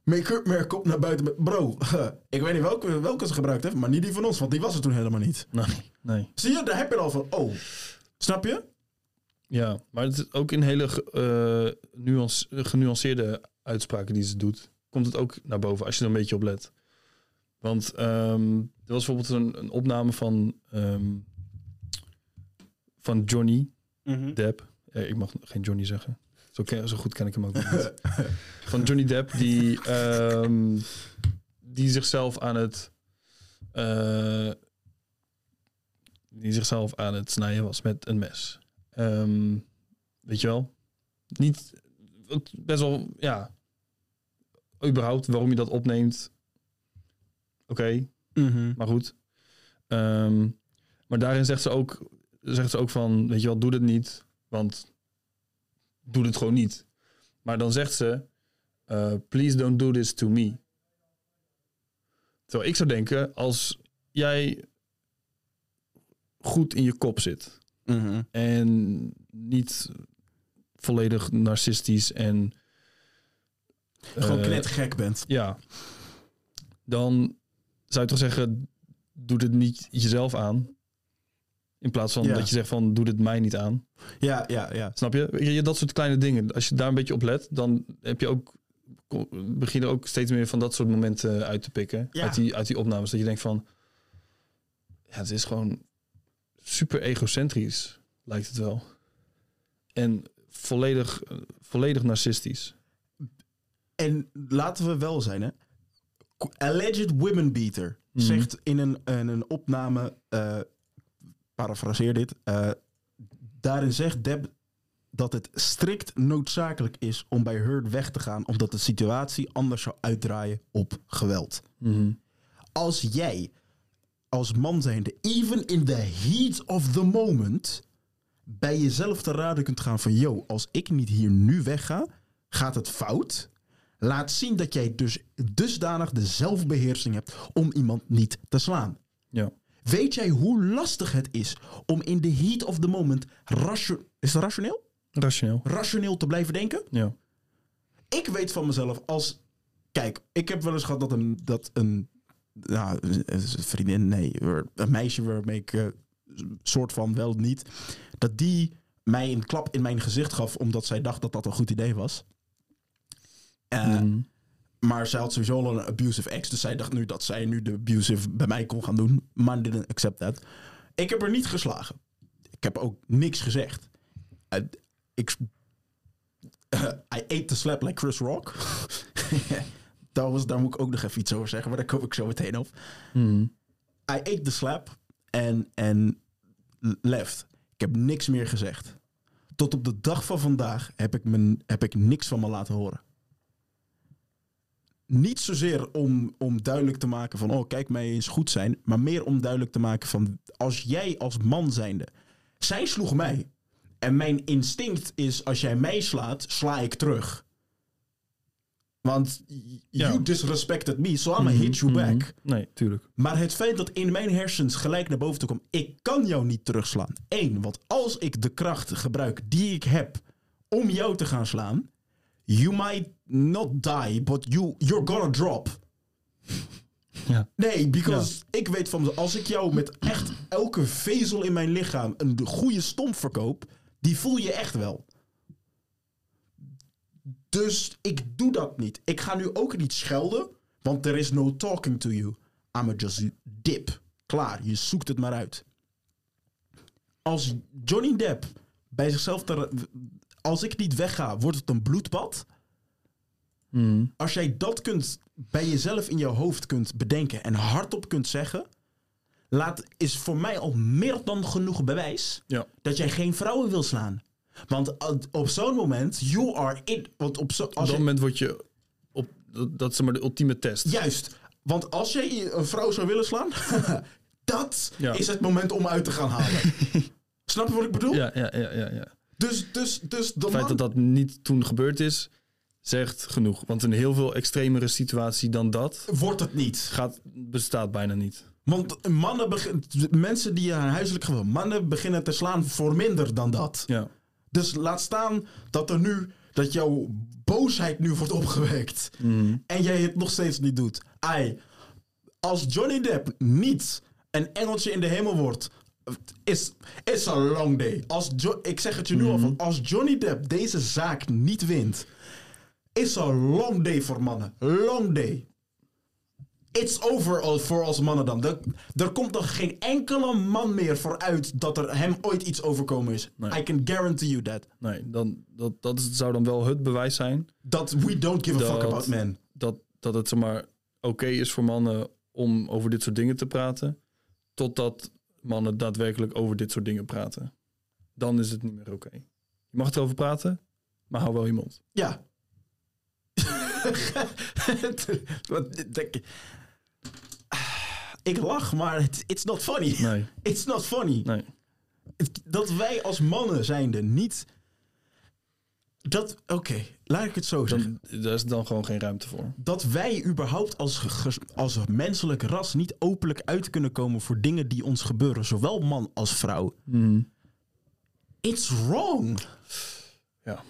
Make-up merk komt naar buiten met... Bro, ik weet niet welke, welke ze gebruikt heeft, maar niet die van ons, want die was er toen helemaal niet. Nee, nee. Zie je, daar heb je al van, oh. Snap je? Ja, maar het is ook in hele ge- eh, nuance- genuanceerde uitspraken die ze doet, komt het ook naar boven als je er een beetje op let. Want ehm, er was bijvoorbeeld een, een opname van, ehm, van Johnny Depp. Eh, ik mag geen Johnny zeggen. Zo, ken, zo goed ken ik hem ook niet. van Johnny Depp, die, ehm, die zichzelf aan het. eh, die zichzelf aan het snijden was met een mes. Ehm, weet je wel? Niet. Best wel, ja. Überhaupt waarom je dat opneemt. Oké, maar goed. Ehm, maar daarin zegt ze, ook, zegt ze ook van, weet je wel, doe dit niet. Want doe dit gewoon niet. Maar dan zegt ze, eh, please don't do this to me. Terwijl ik zou denken, als jij goed in je kop zit en niet volledig narcistisch en Gewoon eh, knettergek bent. ja, dan zou je toch zeggen, doe dit niet jezelf aan. In plaats van Ja. dat je zegt van, doe dit mij niet aan. Ja, ja, ja. Snap je? Dat soort kleine dingen. Als je daar een beetje op let, dan heb je ook, begin je ook steeds meer van dat soort momenten uit te pikken. Ja. Uit, die, uit die opnames. Dat je denkt van, ja, het is gewoon super egocentrisch, lijkt het wel. En volledig, volledig narcistisch. En laten we wel zijn, hè. Alleged women beater Mhm. zegt in een, in een opname, eh parafraseer dit, eh, daarin zegt Deb dat het strikt noodzakelijk is om bij Heard weg te gaan, omdat de situatie anders zou uitdraaien op geweld. Mhm. Als jij als man zijnde, even in the heat of the moment, bij jezelf te raden kunt gaan van, yo, als ik niet hier nu wegga, gaat het fout. Laat zien dat jij dus dusdanig de zelfbeheersing hebt om iemand niet te slaan. Ja. Weet jij hoe lastig het is om in the heat of the moment is het rationeel? Rationeel. rationeel te blijven denken? Ja. ik weet van mezelf als. Kijk, ik heb wel eens gehad dat een. Dat een nou, een vriendin, nee, een meisje waarmee ik. eh, soort van wel niet. Dat die mij een klap in mijn gezicht gaf. omdat zij dacht dat dat een goed idee was. Mhm. Maar zij had sowieso al een abusive ex. Dus zij dacht nu dat zij nu de abusive bij mij kon gaan doen. Maar didn't accept that. Ik heb er niet geslagen. Ik heb ook niks gezegd. Uh, ik... I ate the slap like Chris Rock. daar, was, daar moet ik ook nog even iets over zeggen. Maar daar kom ik zo meteen op. Mhm. I ate the slap en, en left. Ik heb niks meer gezegd. Tot op de dag van vandaag heb ik, mijn, heb ik niks van me laten horen. Niet zozeer om, om duidelijk te maken van... oh, kijk mij eens goed zijn. Maar meer om duidelijk te maken van... als jij als man zijnde... Zij sloeg mij. En mijn instinct is... als jij mij slaat, sla ik terug. Want Ja. you disrespected me, so I'm gonna hit you back. Mhm. Nee, tuurlijk. Maar het feit dat in mijn hersens gelijk naar boven toe komt, ik kan jou niet terugslaan. Eén, want als ik de kracht gebruik die ik heb om jou te gaan slaan, you might not die, but you, you're gonna drop. Ja. Nee, because ik weet van, als ik jou met echt elke vezel in mijn lichaam een goede stomp verkoop, die voel je echt wel. Dus ik doe dat niet. Ik ga nu ook niet schelden, want there is no talking to you. I'm a just dip. Klaar, je zoekt het maar uit. Als Johnny Depp bij zichzelf... Te, als ik niet wegga, wordt het een bloedbad. Mhm. Als jij dat kunt bij jezelf in je hoofd kunt bedenken en hardop kunt zeggen, laat, is voor mij al meer dan genoeg bewijs Ja. dat jij geen vrouwen wil slaan. Want op zo'n moment, you are in. Want op zo, Op als dat je, moment word je op dat, dat is maar de ultieme test. juist. Want als jij een vrouw zou willen slaan, dat Ja. is het moment om uit te gaan halen. Snap je wat ik bedoel? Ja, ja, ja, ja, ja. Dus, dus, dus de Het feit dat dat niet toen gebeurd is, zegt genoeg. Want een heel veel extremere situatie dan dat wordt het niet. gaat, bestaat bijna niet. Want mannen begin, mensen die aan huiselijk geweld, mannen beginnen te slaan voor minder dan dat. Ja. Dus laat staan dat er nu, dat jouw boosheid nu wordt opgewekt. En jij het nog steeds niet doet. Ai, als Johnny Depp niet een engeltje in de hemel wordt, is is a long day. Als jo ik zeg het je nu al van, als Johnny Depp deze zaak niet wint, is a long day voor mannen. Long day. It's over voor als mannen dan. Er, er komt nog geen enkele man meer vooruit dat er hem ooit iets overkomen is. Nee. I can guarantee you that. Nee, dan, dat, dat zou dan wel het bewijs zijn Dat we don't give a fuck about men. dat, dat het zeg maar oké is voor mannen om over dit soort dingen te praten, totdat mannen daadwerkelijk over dit soort dingen praten. Dan is het niet meer oké. Je mag erover praten, maar hou wel je mond. Ja. Wat denk je? Ik lach, maar it's not funny. Nee, It's not funny. nee. Dat wij als mannen zijnde niet... Dat, oké, laat ik het zo zeggen. Dan, daar is dan gewoon geen ruimte voor. dat wij überhaupt als, als menselijk ras niet openlijk uit kunnen komen voor dingen die ons gebeuren, zowel man als vrouw. It's wrong. Ja.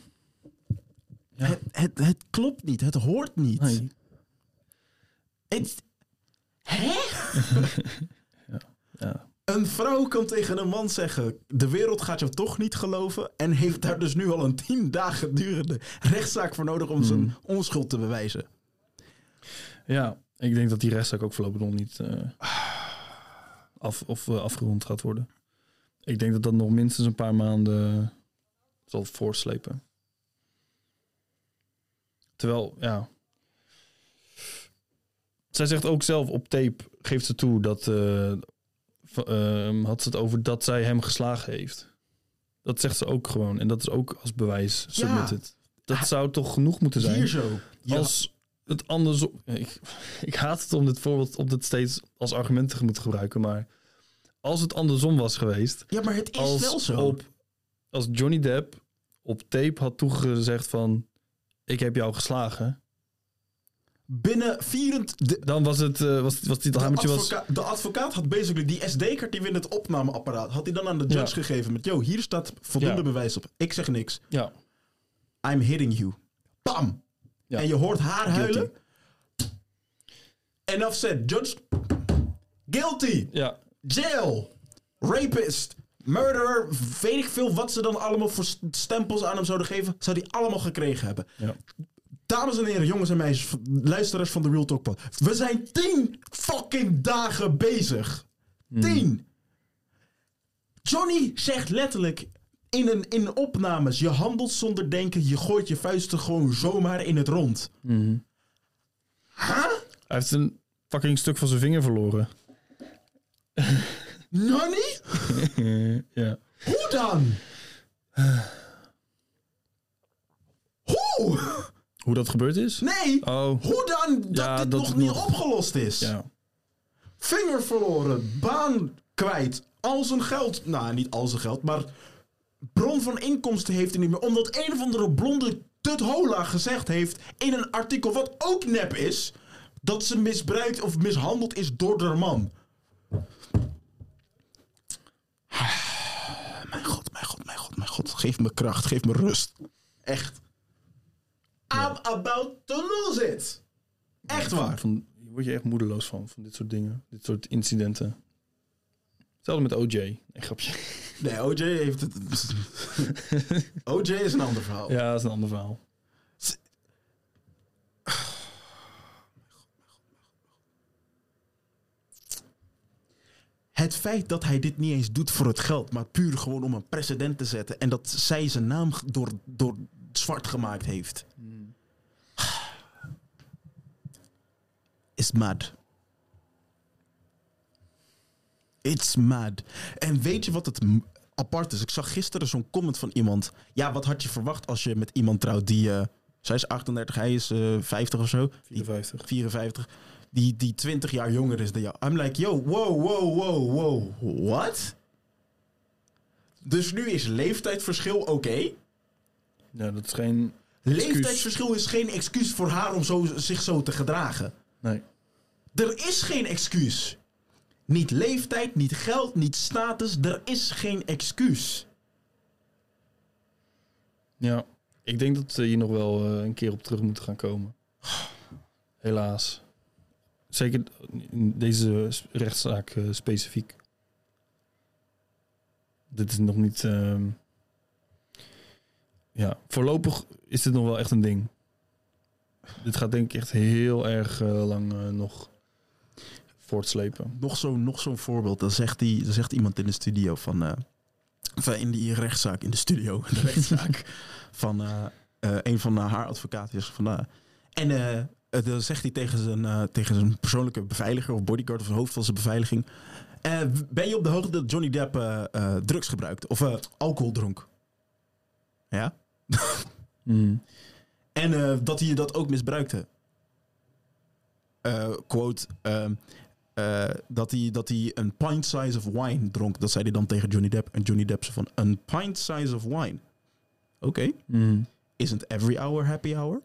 Ja. Het, het, het klopt niet, het hoort niet. Nee. Het, hè? Ja. Een vrouw kan tegen een man zeggen: De wereld gaat jou toch niet geloven. En heeft daar dus nu al een tien dagen durende rechtszaak voor nodig om Hmm. zijn onschuld te bewijzen. ja, ik denk dat die rechtszaak ook voorlopig nog niet eh, af, of, eh, afgerond gaat worden. Ik denk dat dat nog minstens een paar maanden zal voorslepen. Terwijl, ja. Zij zegt ook zelf op tape, geeft ze toe dat. eh, ehm, had ze het over dat zij hem geslagen heeft. Dat zegt ze ook gewoon. En dat is ook als bewijs submitted. Dat zou toch genoeg moeten zijn? Hier zo. Ja. Als het andersom. Ik, ik haat het om dit voorbeeld om dit steeds als argument te moeten gebruiken. Maar als het andersom was geweest. ja, maar het is Als, wel zo. op, als Johnny Depp op tape had toegezegd van. Ik heb jou geslagen. Binnen 24... De, Dan was het. eh, was, was dit de, hamertje was. de advocaat had basically die SD-kaart die we in het opnameapparaat... had hij dan aan de judge Ja. gegeven met... Yo, hier staat voldoende Ja. bewijs op. Ik zeg niks. Ja. I'm hitting you. Bam! Ja. En je hoort haar huilen. Enough said. Judge... Guilty! Ja. Jail! Rapist! Murderer! Weet ik veel wat ze dan allemaal voor st- stempels aan hem zouden geven. Zou die allemaal gekregen hebben. Ja. Dames en heren, jongens en meisjes, luisteraars van de Real Talk Pod. We zijn tien fucking dagen bezig. Tien. Johnny zegt letterlijk in, een, in opnames: je handelt zonder denken, je gooit je vuisten gewoon zomaar in het rond. Mhm. Huh? Hij heeft een fucking stuk van zijn vinger verloren. Nani? ja. Hoe dan? Hoe? Hoe dat gebeurd is? Nee. Oh, Hoe dan dat Ja, dit dat nog niet nog- opgelost is? ja. Vinger verloren, baan kwijt, al zijn geld. Nou, niet al zijn geld, maar bron van inkomsten heeft hij niet meer. Omdat een of andere blonde tuthola gezegd heeft in een artikel, wat ook nep is, dat ze misbruikt of mishandeld is door haar man. Mijn god, mijn god, mijn god, mijn god. Geef me kracht, geef me rust. Echt. I'm about to lose it. Echt waar. Van, hier word je echt moedeloos van, van dit soort dingen. Dit soort incidenten. Hetzelfde met OJ. Nee, grapje. Nee, OJ heeft het. OJ is een ander verhaal. Ja, dat is een ander verhaal. Het feit dat hij dit niet eens doet voor het geld, maar puur gewoon om een precedent te zetten. En dat zij zijn naam door, door zwart gemaakt heeft. Is mad. It's mad. En weet je wat het apart is? Ik zag gisteren zo'n comment van iemand. Ja, wat had je verwacht als je met iemand trouwt die... eh, zij is 38, hij is eh 50 of zo. Die 54. 54, die, die 20 jaar jonger is dan jou. I'm like, yo, wow, wow, wow, wow, what? Dus nu is leeftijdsverschil oké. Ja, dat is geen... Leeftijdsverschil is geen excuus voor haar om zo, zich zo te gedragen. Nee. Er is geen excuus. Niet leeftijd, niet geld, niet status. Er is geen excuus. Ja. Ik denk dat we hier nog wel eh, een keer op terug moeten gaan komen. Helaas. Zeker in deze rechtszaak eh, specifiek. Dit is nog niet... ehm, Ja, voorlopig is dit nog wel echt een ding. Dit gaat denk ik echt heel erg eh, lang eh, nog voortslepen. Nog zo'n nog zo'n voorbeeld. Dan zegt, die, dan zegt iemand in de studio van... of in die rechtszaak, in de studio, de rechtszaak... van een van haar advocaten is van... en dan zegt hij tegen zijn, tegen zijn persoonlijke beveiliger... of bodyguard of hoofd van zijn beveiliging... ben je op de hoogte dat Johnny Depp drugs gebruikt? Of alcohol dronk? Ja? Mm. En eh, dat hij dat ook misbruikte. Eh, quote, ehm, eh, dat, hij, dat hij een pint size of wine dronk. Dat zei hij dan tegen Johnny Depp. En Johnny Depp zei van, een pint size of wine. Oké, Mm. isn't every hour happy hour?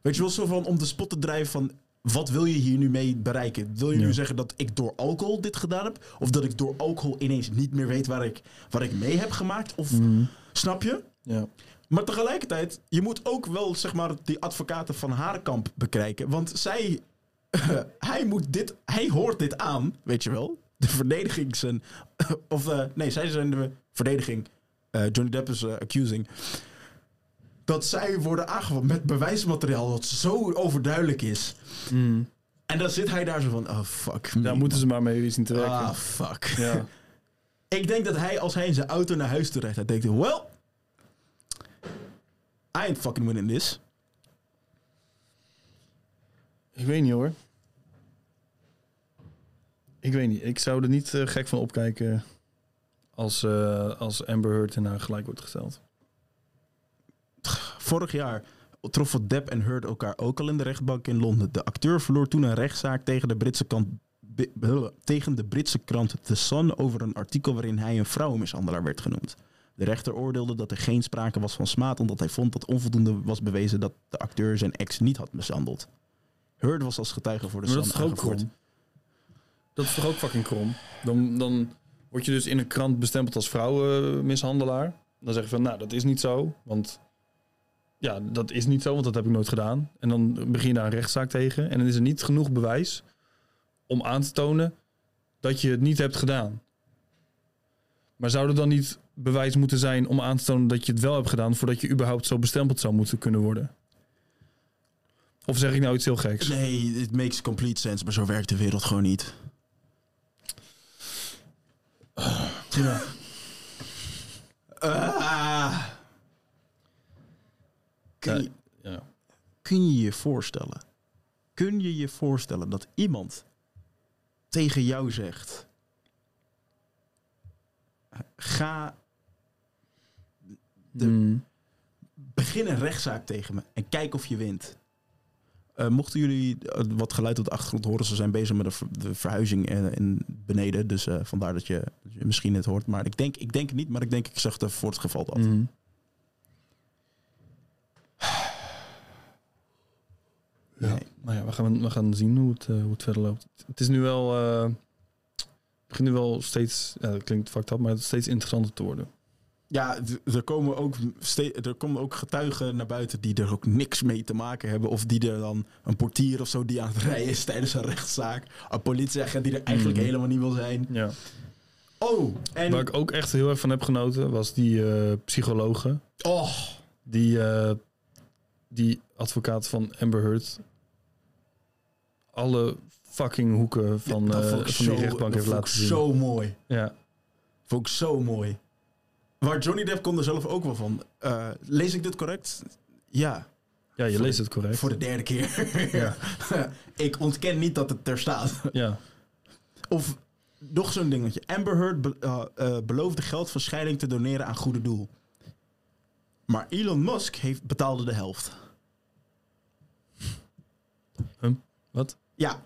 Weet je wel, zo van om de spot te drijven van... Wat wil je hier nu mee bereiken? Wil je Ja. nu zeggen dat ik door alcohol dit gedaan heb? Of dat ik door alcohol ineens niet meer weet waar ik, waar ik mee heb gemaakt? Of Mm. snap je? Ja. Maar tegelijkertijd, je moet ook wel zeg maar die advocaten van haar kamp bekijken. Want zij, hij moet dit, hij hoort dit aan, weet je wel. De verdediging zijn, of eh, nee, zij zijn de verdediging. Eh, Johnny Depp is eh, accusing. Dat zij worden aangevallen met bewijsmateriaal dat zo overduidelijk is. Mm. En dan zit hij daar zo van, oh fuck. me, Daar moeten ze maar mee zien te werken. Ah, fuck. Ja. Ik denk dat hij, als hij in zijn auto naar huis toe rijdt, hij denkt, well, I ain't fucking winning this. Ik weet niet hoor. Ik weet niet. Ik zou er niet eh, gek van opkijken als, eh, als Amber Heard in haar gelijk wordt gesteld. Vorig jaar troffen Depp en Heard elkaar ook al in de rechtbank in Londen. De acteur verloor toen een rechtszaak tegen de Britse, kant, tegen de Britse krant The Sun over een artikel waarin hij een vrouwenmishandelaar werd genoemd. De rechter oordeelde dat er geen sprake was van smaad, omdat hij vond dat onvoldoende was bewezen dat de acteur zijn ex niet had mishandeld. Heard was als getuige voor de Maar dat is toch ook krom? Dat is toch ook fucking krom? Dan, dan word je dus in een krant bestempeld als vrouwenmishandelaar. Dan zeg je van, nou, dat is niet zo. Want ja, dat is niet zo, want dat heb ik nooit gedaan. En dan begin je daar een rechtszaak tegen. En dan is er niet genoeg bewijs om aan te tonen dat je het niet hebt gedaan. Maar zou er dan niet bewijs moeten zijn om aan te tonen dat je het wel hebt gedaan... voordat je überhaupt zo bestempeld zou moeten kunnen worden? Of zeg ik nou iets heel geks? Nee, it makes complete sense, maar zo werkt de wereld gewoon niet. Ja. Ah. Kun, je, ja. kun je je voorstellen? Kun je je voorstellen dat iemand tegen jou zegt: ga De- Mm. begin een rechtszaak tegen me en kijk of je wint. Eh, mochten jullie eh, wat geluid op de achtergrond horen, ze zijn bezig met de, ver- de verhuizing in, in beneden. Dus eh, vandaar dat je, dat je misschien het hoort. Maar ik denk, ik denk het niet, maar ik denk ik zeg het even voor het geval dat. Mhm. Ja. Nee. Nou ja, we gaan, we gaan zien hoe het, eh, hoe het verder loopt. Het is nu wel... eh, het begint nu wel steeds... Ja, dat klinkt fucked up, maar het is steeds interessanter te worden. Ja, er komen, ook er komen ook getuigen naar buiten die er ook niks mee te maken hebben. Of die er dan een portier of zo die aan het rijden is tijdens een rechtszaak. Een politieagent die er eigenlijk Mhm. helemaal niet wil zijn. Ja. Oh, en... Waar ik ook echt heel erg van heb genoten, was die eh psychologe. Oh, Die, eh, die advocaat van Amber Heard. Alle fucking hoeken van, dat eh, van zo- die rechtbank heeft vond laten zien. zo mooi. Ja. Vond ik zo mooi. Waar Johnny Depp kon er zelf ook wel van. Eh, lees ik dit correct? Ja, ja, je Voor leest de- het correct. voor de derde keer. Ja. ik ontken niet dat het er staat. Ja. Of nog zo'n dingetje. Amber Heard be- eh, beloofde geld van scheiding te doneren aan goede doel. Maar Elon Musk heeft, betaalde de helft. Wat? Ja.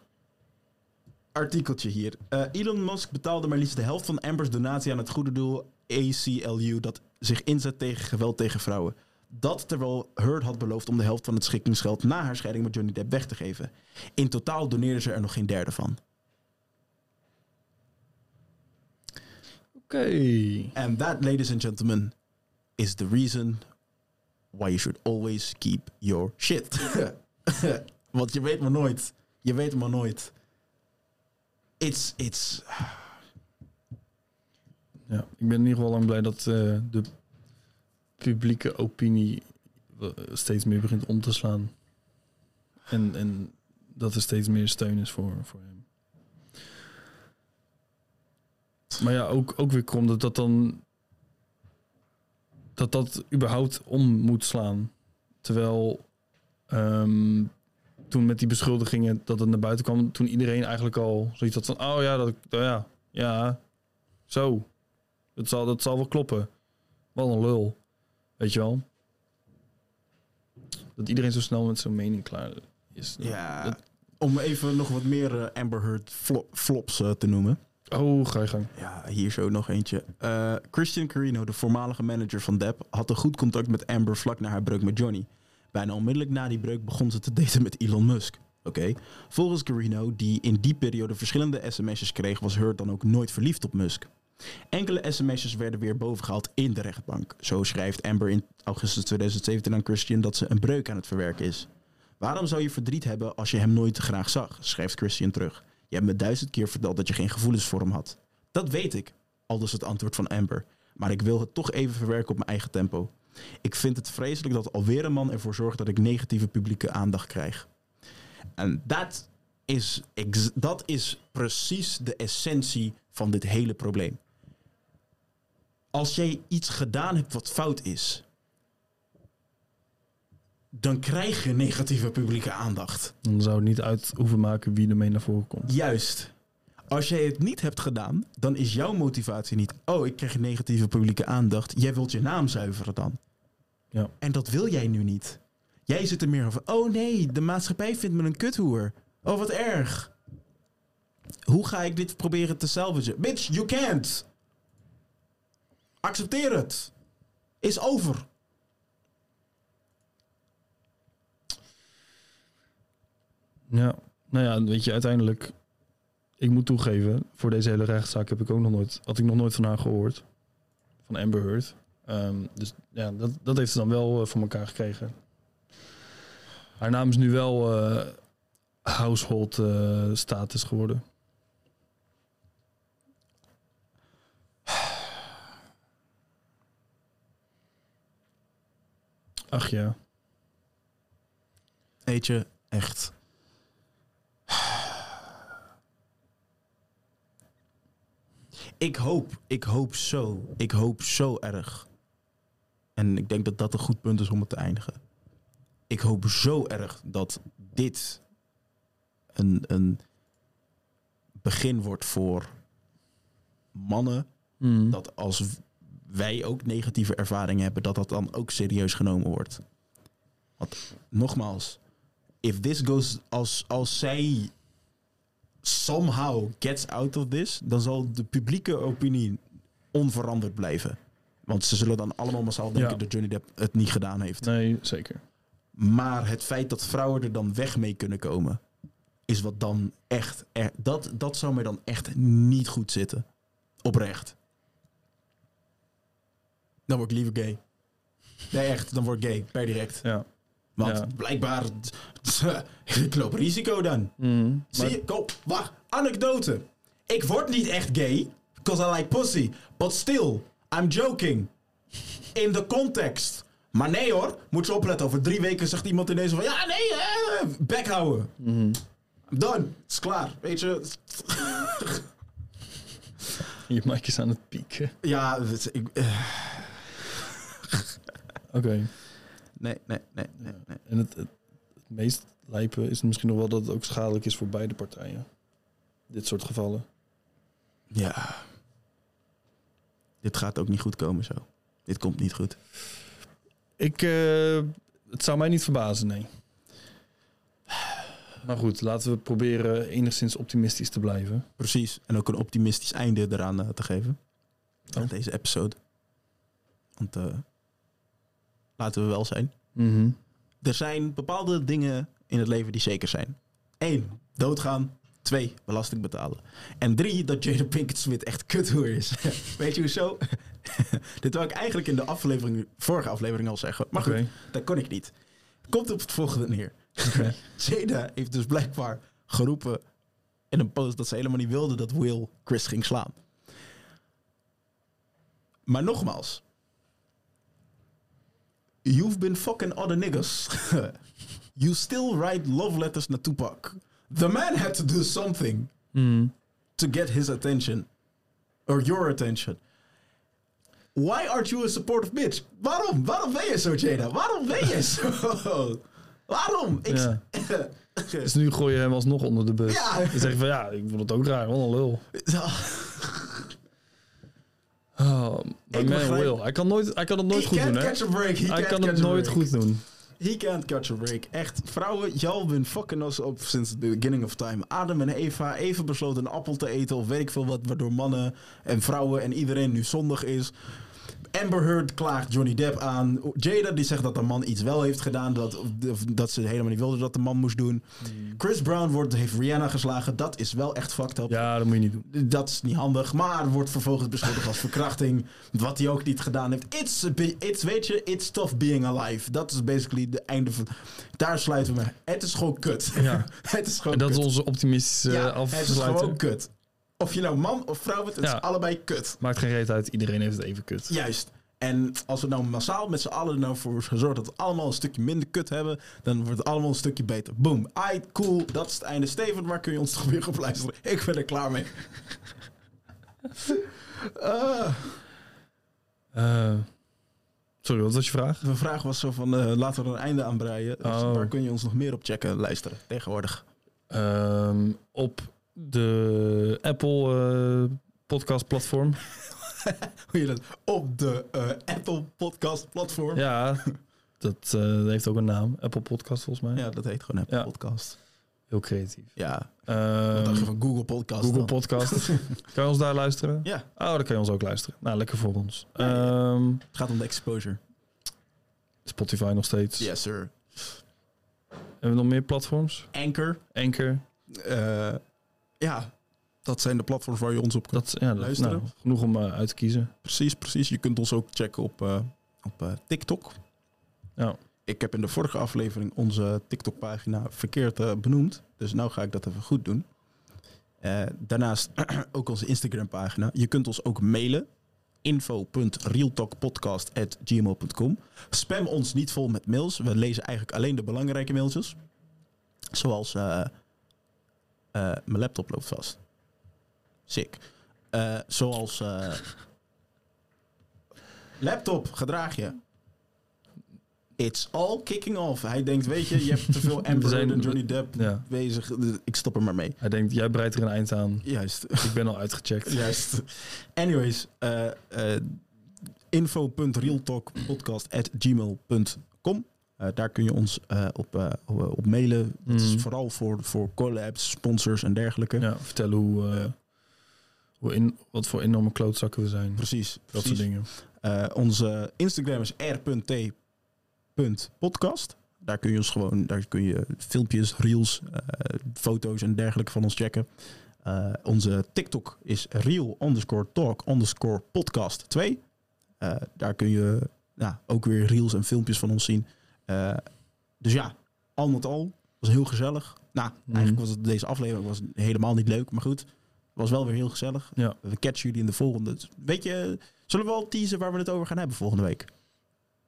Artikeltje hier. Elon Musk betaalde maar liefst de helft van Ambers donatie aan het goede doel ACLU dat zich inzet tegen geweld tegen vrouwen. Dat terwijl Heard had beloofd om de helft van het schikkingsgeld na haar scheiding met Johnny Depp weg te geven. In totaal doneerde ze er nog geen derde van. Oké. And that, ladies and gentlemen, is the reason why you should always keep your shit. Want je weet maar nooit. Je weet maar nooit. It's, it's... Ja, ik ben in ieder geval lang blij dat eh, de publieke opinie eh, steeds meer begint om te slaan. En, en dat er steeds meer steun is voor, voor hem. Maar ja, ook, ook weer komt dat dat dan... Dat dat überhaupt om moet slaan. Terwijl ehm, toen met die beschuldigingen dat het naar buiten kwam... toen iedereen eigenlijk al zoiets had van... Oh ja, dat, ja, ja, zo. Dat zal, dat zal wel kloppen. Wat een lul. Weet je wel? Dat iedereen zo snel met zijn mening klaar is. Ja, dat- om even nog wat meer eh, Amber Heard flo- flops eh, te noemen. Oh, ga je gang. Ja, hier zo nog eentje. Eh, Christian Carino, de voormalige manager van Depp, had een goed contact met Amber vlak na haar breuk met Johnny. Bijna onmiddellijk na die breuk begon ze te daten met Elon Musk. Oké. Volgens Carino, die in die periode verschillende sms'jes kreeg, was Heard dan ook nooit verliefd op Musk. Enkele sms'jes werden weer bovengehaald in de rechtbank. Zo schrijft Amber in augustus 2017 aan Christian dat ze een breuk aan het verwerken is. Waarom zou je verdriet hebben als je hem nooit graag zag? schrijft Christian terug. Je hebt me duizend keer verteld dat je geen gevoelens voor hem had. Dat weet ik, aldus het antwoord van Amber. Maar ik wil het toch even verwerken op mijn eigen tempo. Ik vind het vreselijk dat alweer een man ervoor zorgt dat ik negatieve publieke aandacht krijg. En dat is, dat is precies de essentie van dit hele probleem. Als jij iets gedaan hebt wat fout is, dan krijg je negatieve publieke aandacht. Dan zou het niet uit hoeven maken wie ermee naar voren komt. Juist. Als jij het niet hebt gedaan, dan is jouw motivatie niet... oh, ik krijg negatieve publieke aandacht. Jij wilt je naam zuiveren dan. Ja. En dat wil jij nu niet. Jij zit er meer over... oh nee, de maatschappij vindt me een kuthoer. Oh, wat erg. Hoe ga ik dit proberen te salvagen? Bitch, you can't. Accepteer het. Is over. Ja, nou ja, weet je, uiteindelijk... Ik moet toegeven, voor deze hele rechtszaak heb ik ook nog nooit, had ik nog nooit van haar gehoord. Van Amber Heard. Ehm, dus ja, dat, dat heeft ze dan wel eh, voor elkaar gekregen. Haar naam is nu wel eh, household eh, status geworden. Ach ja. Weet je, Echt. Ik hoop, ik hoop zo, ik hoop zo erg. En ik denk dat dat een goed punt is om het te eindigen. Ik hoop zo erg dat dit een, een begin wordt voor mannen. Mm. Dat als wij ook negatieve ervaringen hebben, dat dat dan ook serieus genomen wordt. Want nogmaals, if this goes als, als zij somehow gets out of this, dan zal de publieke opinie onveranderd blijven. Want ze zullen dan allemaal massaal denken Ja. dat Johnny Depp het niet gedaan heeft. Nee, zeker. Maar het feit dat vrouwen er dan weg mee kunnen komen, is wat dan echt, er- dat, dat zou mij dan echt niet goed zitten. Oprecht. Dan word ik liever gay. Nee, echt, dan word ik gay, per direct. Ja. Want Ja. blijkbaar, ik loop risico dan. Mm. Zie Maar- je? Kom, wacht. Anekdote. Ik word niet echt gay, because I like pussy. But still, I'm joking. In de context. Maar nee hoor, moet je opletten. Over drie weken zegt iemand ineens van... Ja, nee, eh, bek houden. I'm done. Het is klaar. Weet je? Je mic is aan het pieken. Ja, het- ik... eh, Oké. nee, nee, nee, nee, nee. En het, het, het meest lijpe is misschien nog wel dat het ook schadelijk is voor beide partijen. Dit soort gevallen. Ja. Dit gaat ook niet goed komen zo. Dit komt niet goed. Ik, eh, het zou mij niet verbazen, nee. Maar goed, laten we proberen enigszins optimistisch te blijven. Precies. En ook een optimistisch einde eraan eh, te geven. Aan Oh. deze episode. Want eh, laten we wel zijn. Mhm. Er zijn bepaalde dingen in het leven die zeker zijn. Eén, doodgaan. Twee, belasting betalen. En drie, dat Jada Pinkett Smith echt kuthoer is. Weet je hoezo? Dit wou ik eigenlijk in de aflevering, vorige aflevering al zeggen. Maar goed, Oké. dat kon ik niet. Komt op het volgende neer. Oké. Jada heeft dus blijkbaar geroepen in een post dat ze helemaal niet wilde dat Will Chris ging slaan. Maar nogmaals. You've been fucking other niggas. you still write love letters naar Tupac. The man had to do something Mhm. to get his attention. Or your attention. Why aren't you a supportive bitch? Waarom? Waarom ben je zo, Jada? Waarom ben je zo? Waarom? Ik... Ja. Dus nu gooi je hem alsnog onder de bus. Ja. Dan zeg je van ja, ik vond het ook raar. Wat een lul. Oh, Ik man begrijp- Will. Hij kan, nooit, hij kan het nooit He goed doen, hè? Hij kan het nooit goed doen. He can't catch a break. Echt, vrouwen, y'all been fucking us up since the beginning of time. Adam en Eva even besloten een appel te eten of weet ik veel wat, waardoor mannen en vrouwen en iedereen nu zondig is. Amber Heard klaagt Johnny Depp aan. Jada die zegt dat de man iets wel heeft gedaan, dat, dat ze helemaal niet wilde dat de man moest doen. Chris Brown wordt, heeft Rihanna geslagen. Dat is wel echt fucked up. Ja, dat moet je niet doen. Dat is niet handig, maar wordt vervolgens beschuldigd als verkrachting. Wat hij ook niet gedaan heeft. It's, it's, weet je, it's tough being alive. Dat is basically de einde van... Daar sluiten we mee. Het is gewoon kut. Ja. het is gewoon En dat is onze optimistische ja, uh, het is afsluiter. gewoon kut. Of je nou man of vrouw bent, het Ja. is allebei kut. Maakt geen reet uit. Iedereen heeft het even kut. Juist. En als we nou massaal met z'n allen nou voor gezorgd dat we allemaal een stukje minder kut hebben, dan wordt het allemaal een stukje beter. Boom. Ai, cool. Dat is het einde. Steven, waar kun je ons toch weer op luisteren? Ik ben er klaar mee. Ah. Eh, sorry, wat was je vraag? Mijn vraag was zo van, eh, laten we er een einde aan breien. Dus Oh. waar kun je ons nog meer op checken en luisteren tegenwoordig? Ehm, op de Apple eh, podcast platform. Hoe je dat op de eh, Apple Podcast platform. Ja. Ja, dat eh, heeft ook een naam. Apple Podcast volgens mij. dat heet gewoon Apple Ja. Podcast. Heel creatief. Ja. Ehm, Wat dacht je van Google Podcast? Google dan? Podcast. kan je ons daar luisteren? Ja, Oh, dan kan je ons ook luisteren. Nou, lekker voor ons. Ja, ja. Ehm, het gaat om de exposure. Spotify nog steeds. Yes, sir. Hebben we nog meer platforms? Anchor. Anchor. Eh, ja, dat zijn de platforms waar je ons op kunt. Dat, ja, dat, Luisteren. nou, genoeg om eh, uit te kiezen. Precies, precies. Je kunt ons ook checken op, eh, op eh, TikTok. Ja. Ik heb in de vorige aflevering onze TikTok-pagina verkeerd benoemd. Dus nu ga ik dat even goed doen. Daarnaast ook onze Instagram-pagina. Je kunt ons ook mailen. info.realtalkpodcast.gmail.com Spam ons niet vol met mails. We lezen eigenlijk alleen de belangrijke mailtjes. Zoals mijn laptop loopt vast. Sick. Eh, zoals eh, laptop, gedraag je. It's all kicking off. Hij denkt, weet je, je hebt te veel Amber en Johnny Depp Ja. bezig. Ik stop er maar mee. Hij denkt, jij breidt er een eind aan. Juist. Ik ben al uitgecheckt. Juist. Anyways, eh eh info.realtalkpodcast.gmail.com Eh, daar kun je ons eh, op, eh, op mailen. Dat is Mhm. vooral voor, voor collabs, sponsors en dergelijke. Ja, vertellen hoe, eh, hoe in, wat voor enorme klootzakken we zijn. Precies. Dat precies. soort dingen. Eh, onze Instagram is r.t.podcast. Daar kun je ons gewoon, daar kun je filmpjes, reels, eh, foto's en dergelijke van ons checken. Eh, onze TikTok is real underscore talk underscore podcast 2. Eh, daar kun je ja, ook weer reels en filmpjes van ons zien. Eh, dus ja, al met al was heel gezellig. Nou, Mhm. eigenlijk was het, deze aflevering was helemaal niet leuk, maar goed. Was wel weer heel gezellig. Ja. We catchen jullie in de volgende. Weet je, zullen we al teasen waar we het over gaan hebben volgende week?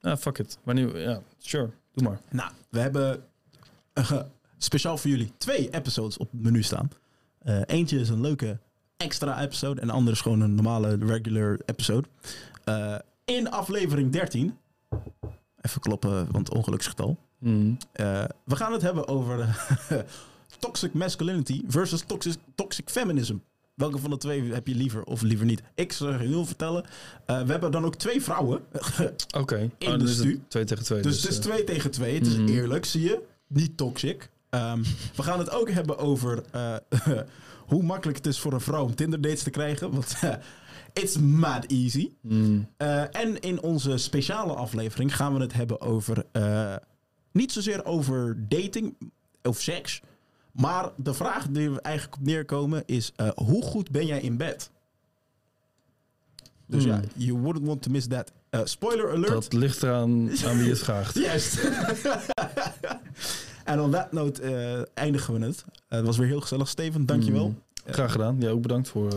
Ja, fuck it. Wanneer, ja, sure. Doe maar. Nou, we hebben speciaal voor jullie twee episodes op het menu staan. Eh, eentje is een leuke extra episode en de andere is gewoon een normale regular episode. Eh, in aflevering 13, even kloppen, want ongeluksgetal. Mm. Eh, we gaan het hebben over toxic masculinity versus toxic, toxic feminism. Welke van de twee heb je liever of liever niet? Ik zal je heel vertellen. Eh, we hebben dan ook twee vrouwen. Oké. In Oh, de is stu. twee tegen twee. Dus Dus, het is eh, twee tegen twee. Het is Mhm. eerlijk, zie je. Niet toxic. Ehm, we gaan het ook hebben over eh, hoe makkelijk het is voor een vrouw om Tinder dates te krijgen. Want eh, it's mad easy. mm. Eh, en in onze speciale aflevering gaan we het hebben over... eh, niet zozeer over dating of seks. Maar de vraag die we eigenlijk op neerkomen is... eh, hoe goed ben jij in bed? Dus Hmm. ja, you wouldn't want to miss that. Spoiler alert. Dat ligt eraan aan wie het vraagt. Juist. en on that note eindigen we het. Het was weer heel gezellig. Steven, dankjewel. Mm. Graag gedaan. Ja, ook bedankt voor...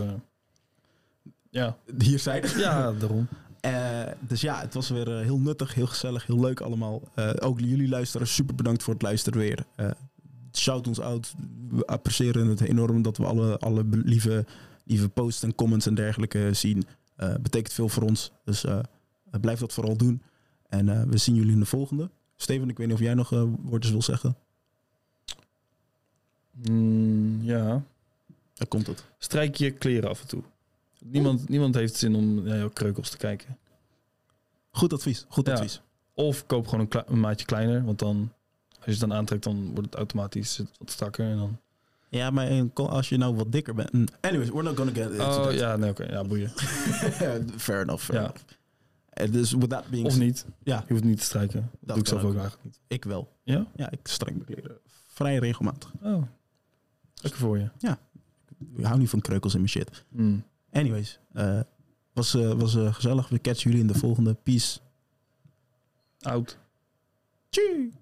ja. Hier zijn. ja, daarom. Eh, dus ja, het was weer eh, heel nuttig, heel gezellig, heel leuk allemaal. Eh, ook jullie luisteren, super bedankt voor het luisteren weer. Eh, shout ons out. We appreciëren het enorm dat we alle, alle lieve, lieve posts en comments en dergelijke zien. Eh, betekent veel voor ons. Dus eh, blijf dat vooral doen. En eh, we zien jullie in de volgende. Steven, ik weet niet of jij nog woordjes wil zeggen. Mm, ja. Daar komt het. Strijk je kleren af en toe. Niemand, niemand heeft zin om naar jouw kreukels te kijken. Goed advies, goed Ja. advies. Of koop gewoon een, kle- een maatje kleiner. Want dan, als je het dan aantrekt, dan wordt het automatisch wat strakker. En dan... Ja, maar als je nou wat dikker bent... Mm, Anyways, we're not gonna get into Oh that. ja, nee, oké. Ja, boeien. fair enough, fair Ja. enough. Eh, dus with that being Of niet. Ja. Je hoeft niet te strijken. Dat, Dat doe ik zelf ook. ook eigenlijk niet. Ik wel. Ja? Ja, ik strek mijn kleren vrij regelmatig. Oh. Lekker voor je. Ik hou niet van kreukels in mijn shit. Mm. Anyways, eh, was, eh, was eh, gezellig. We catchen jullie in de volgende. Peace. Tjie.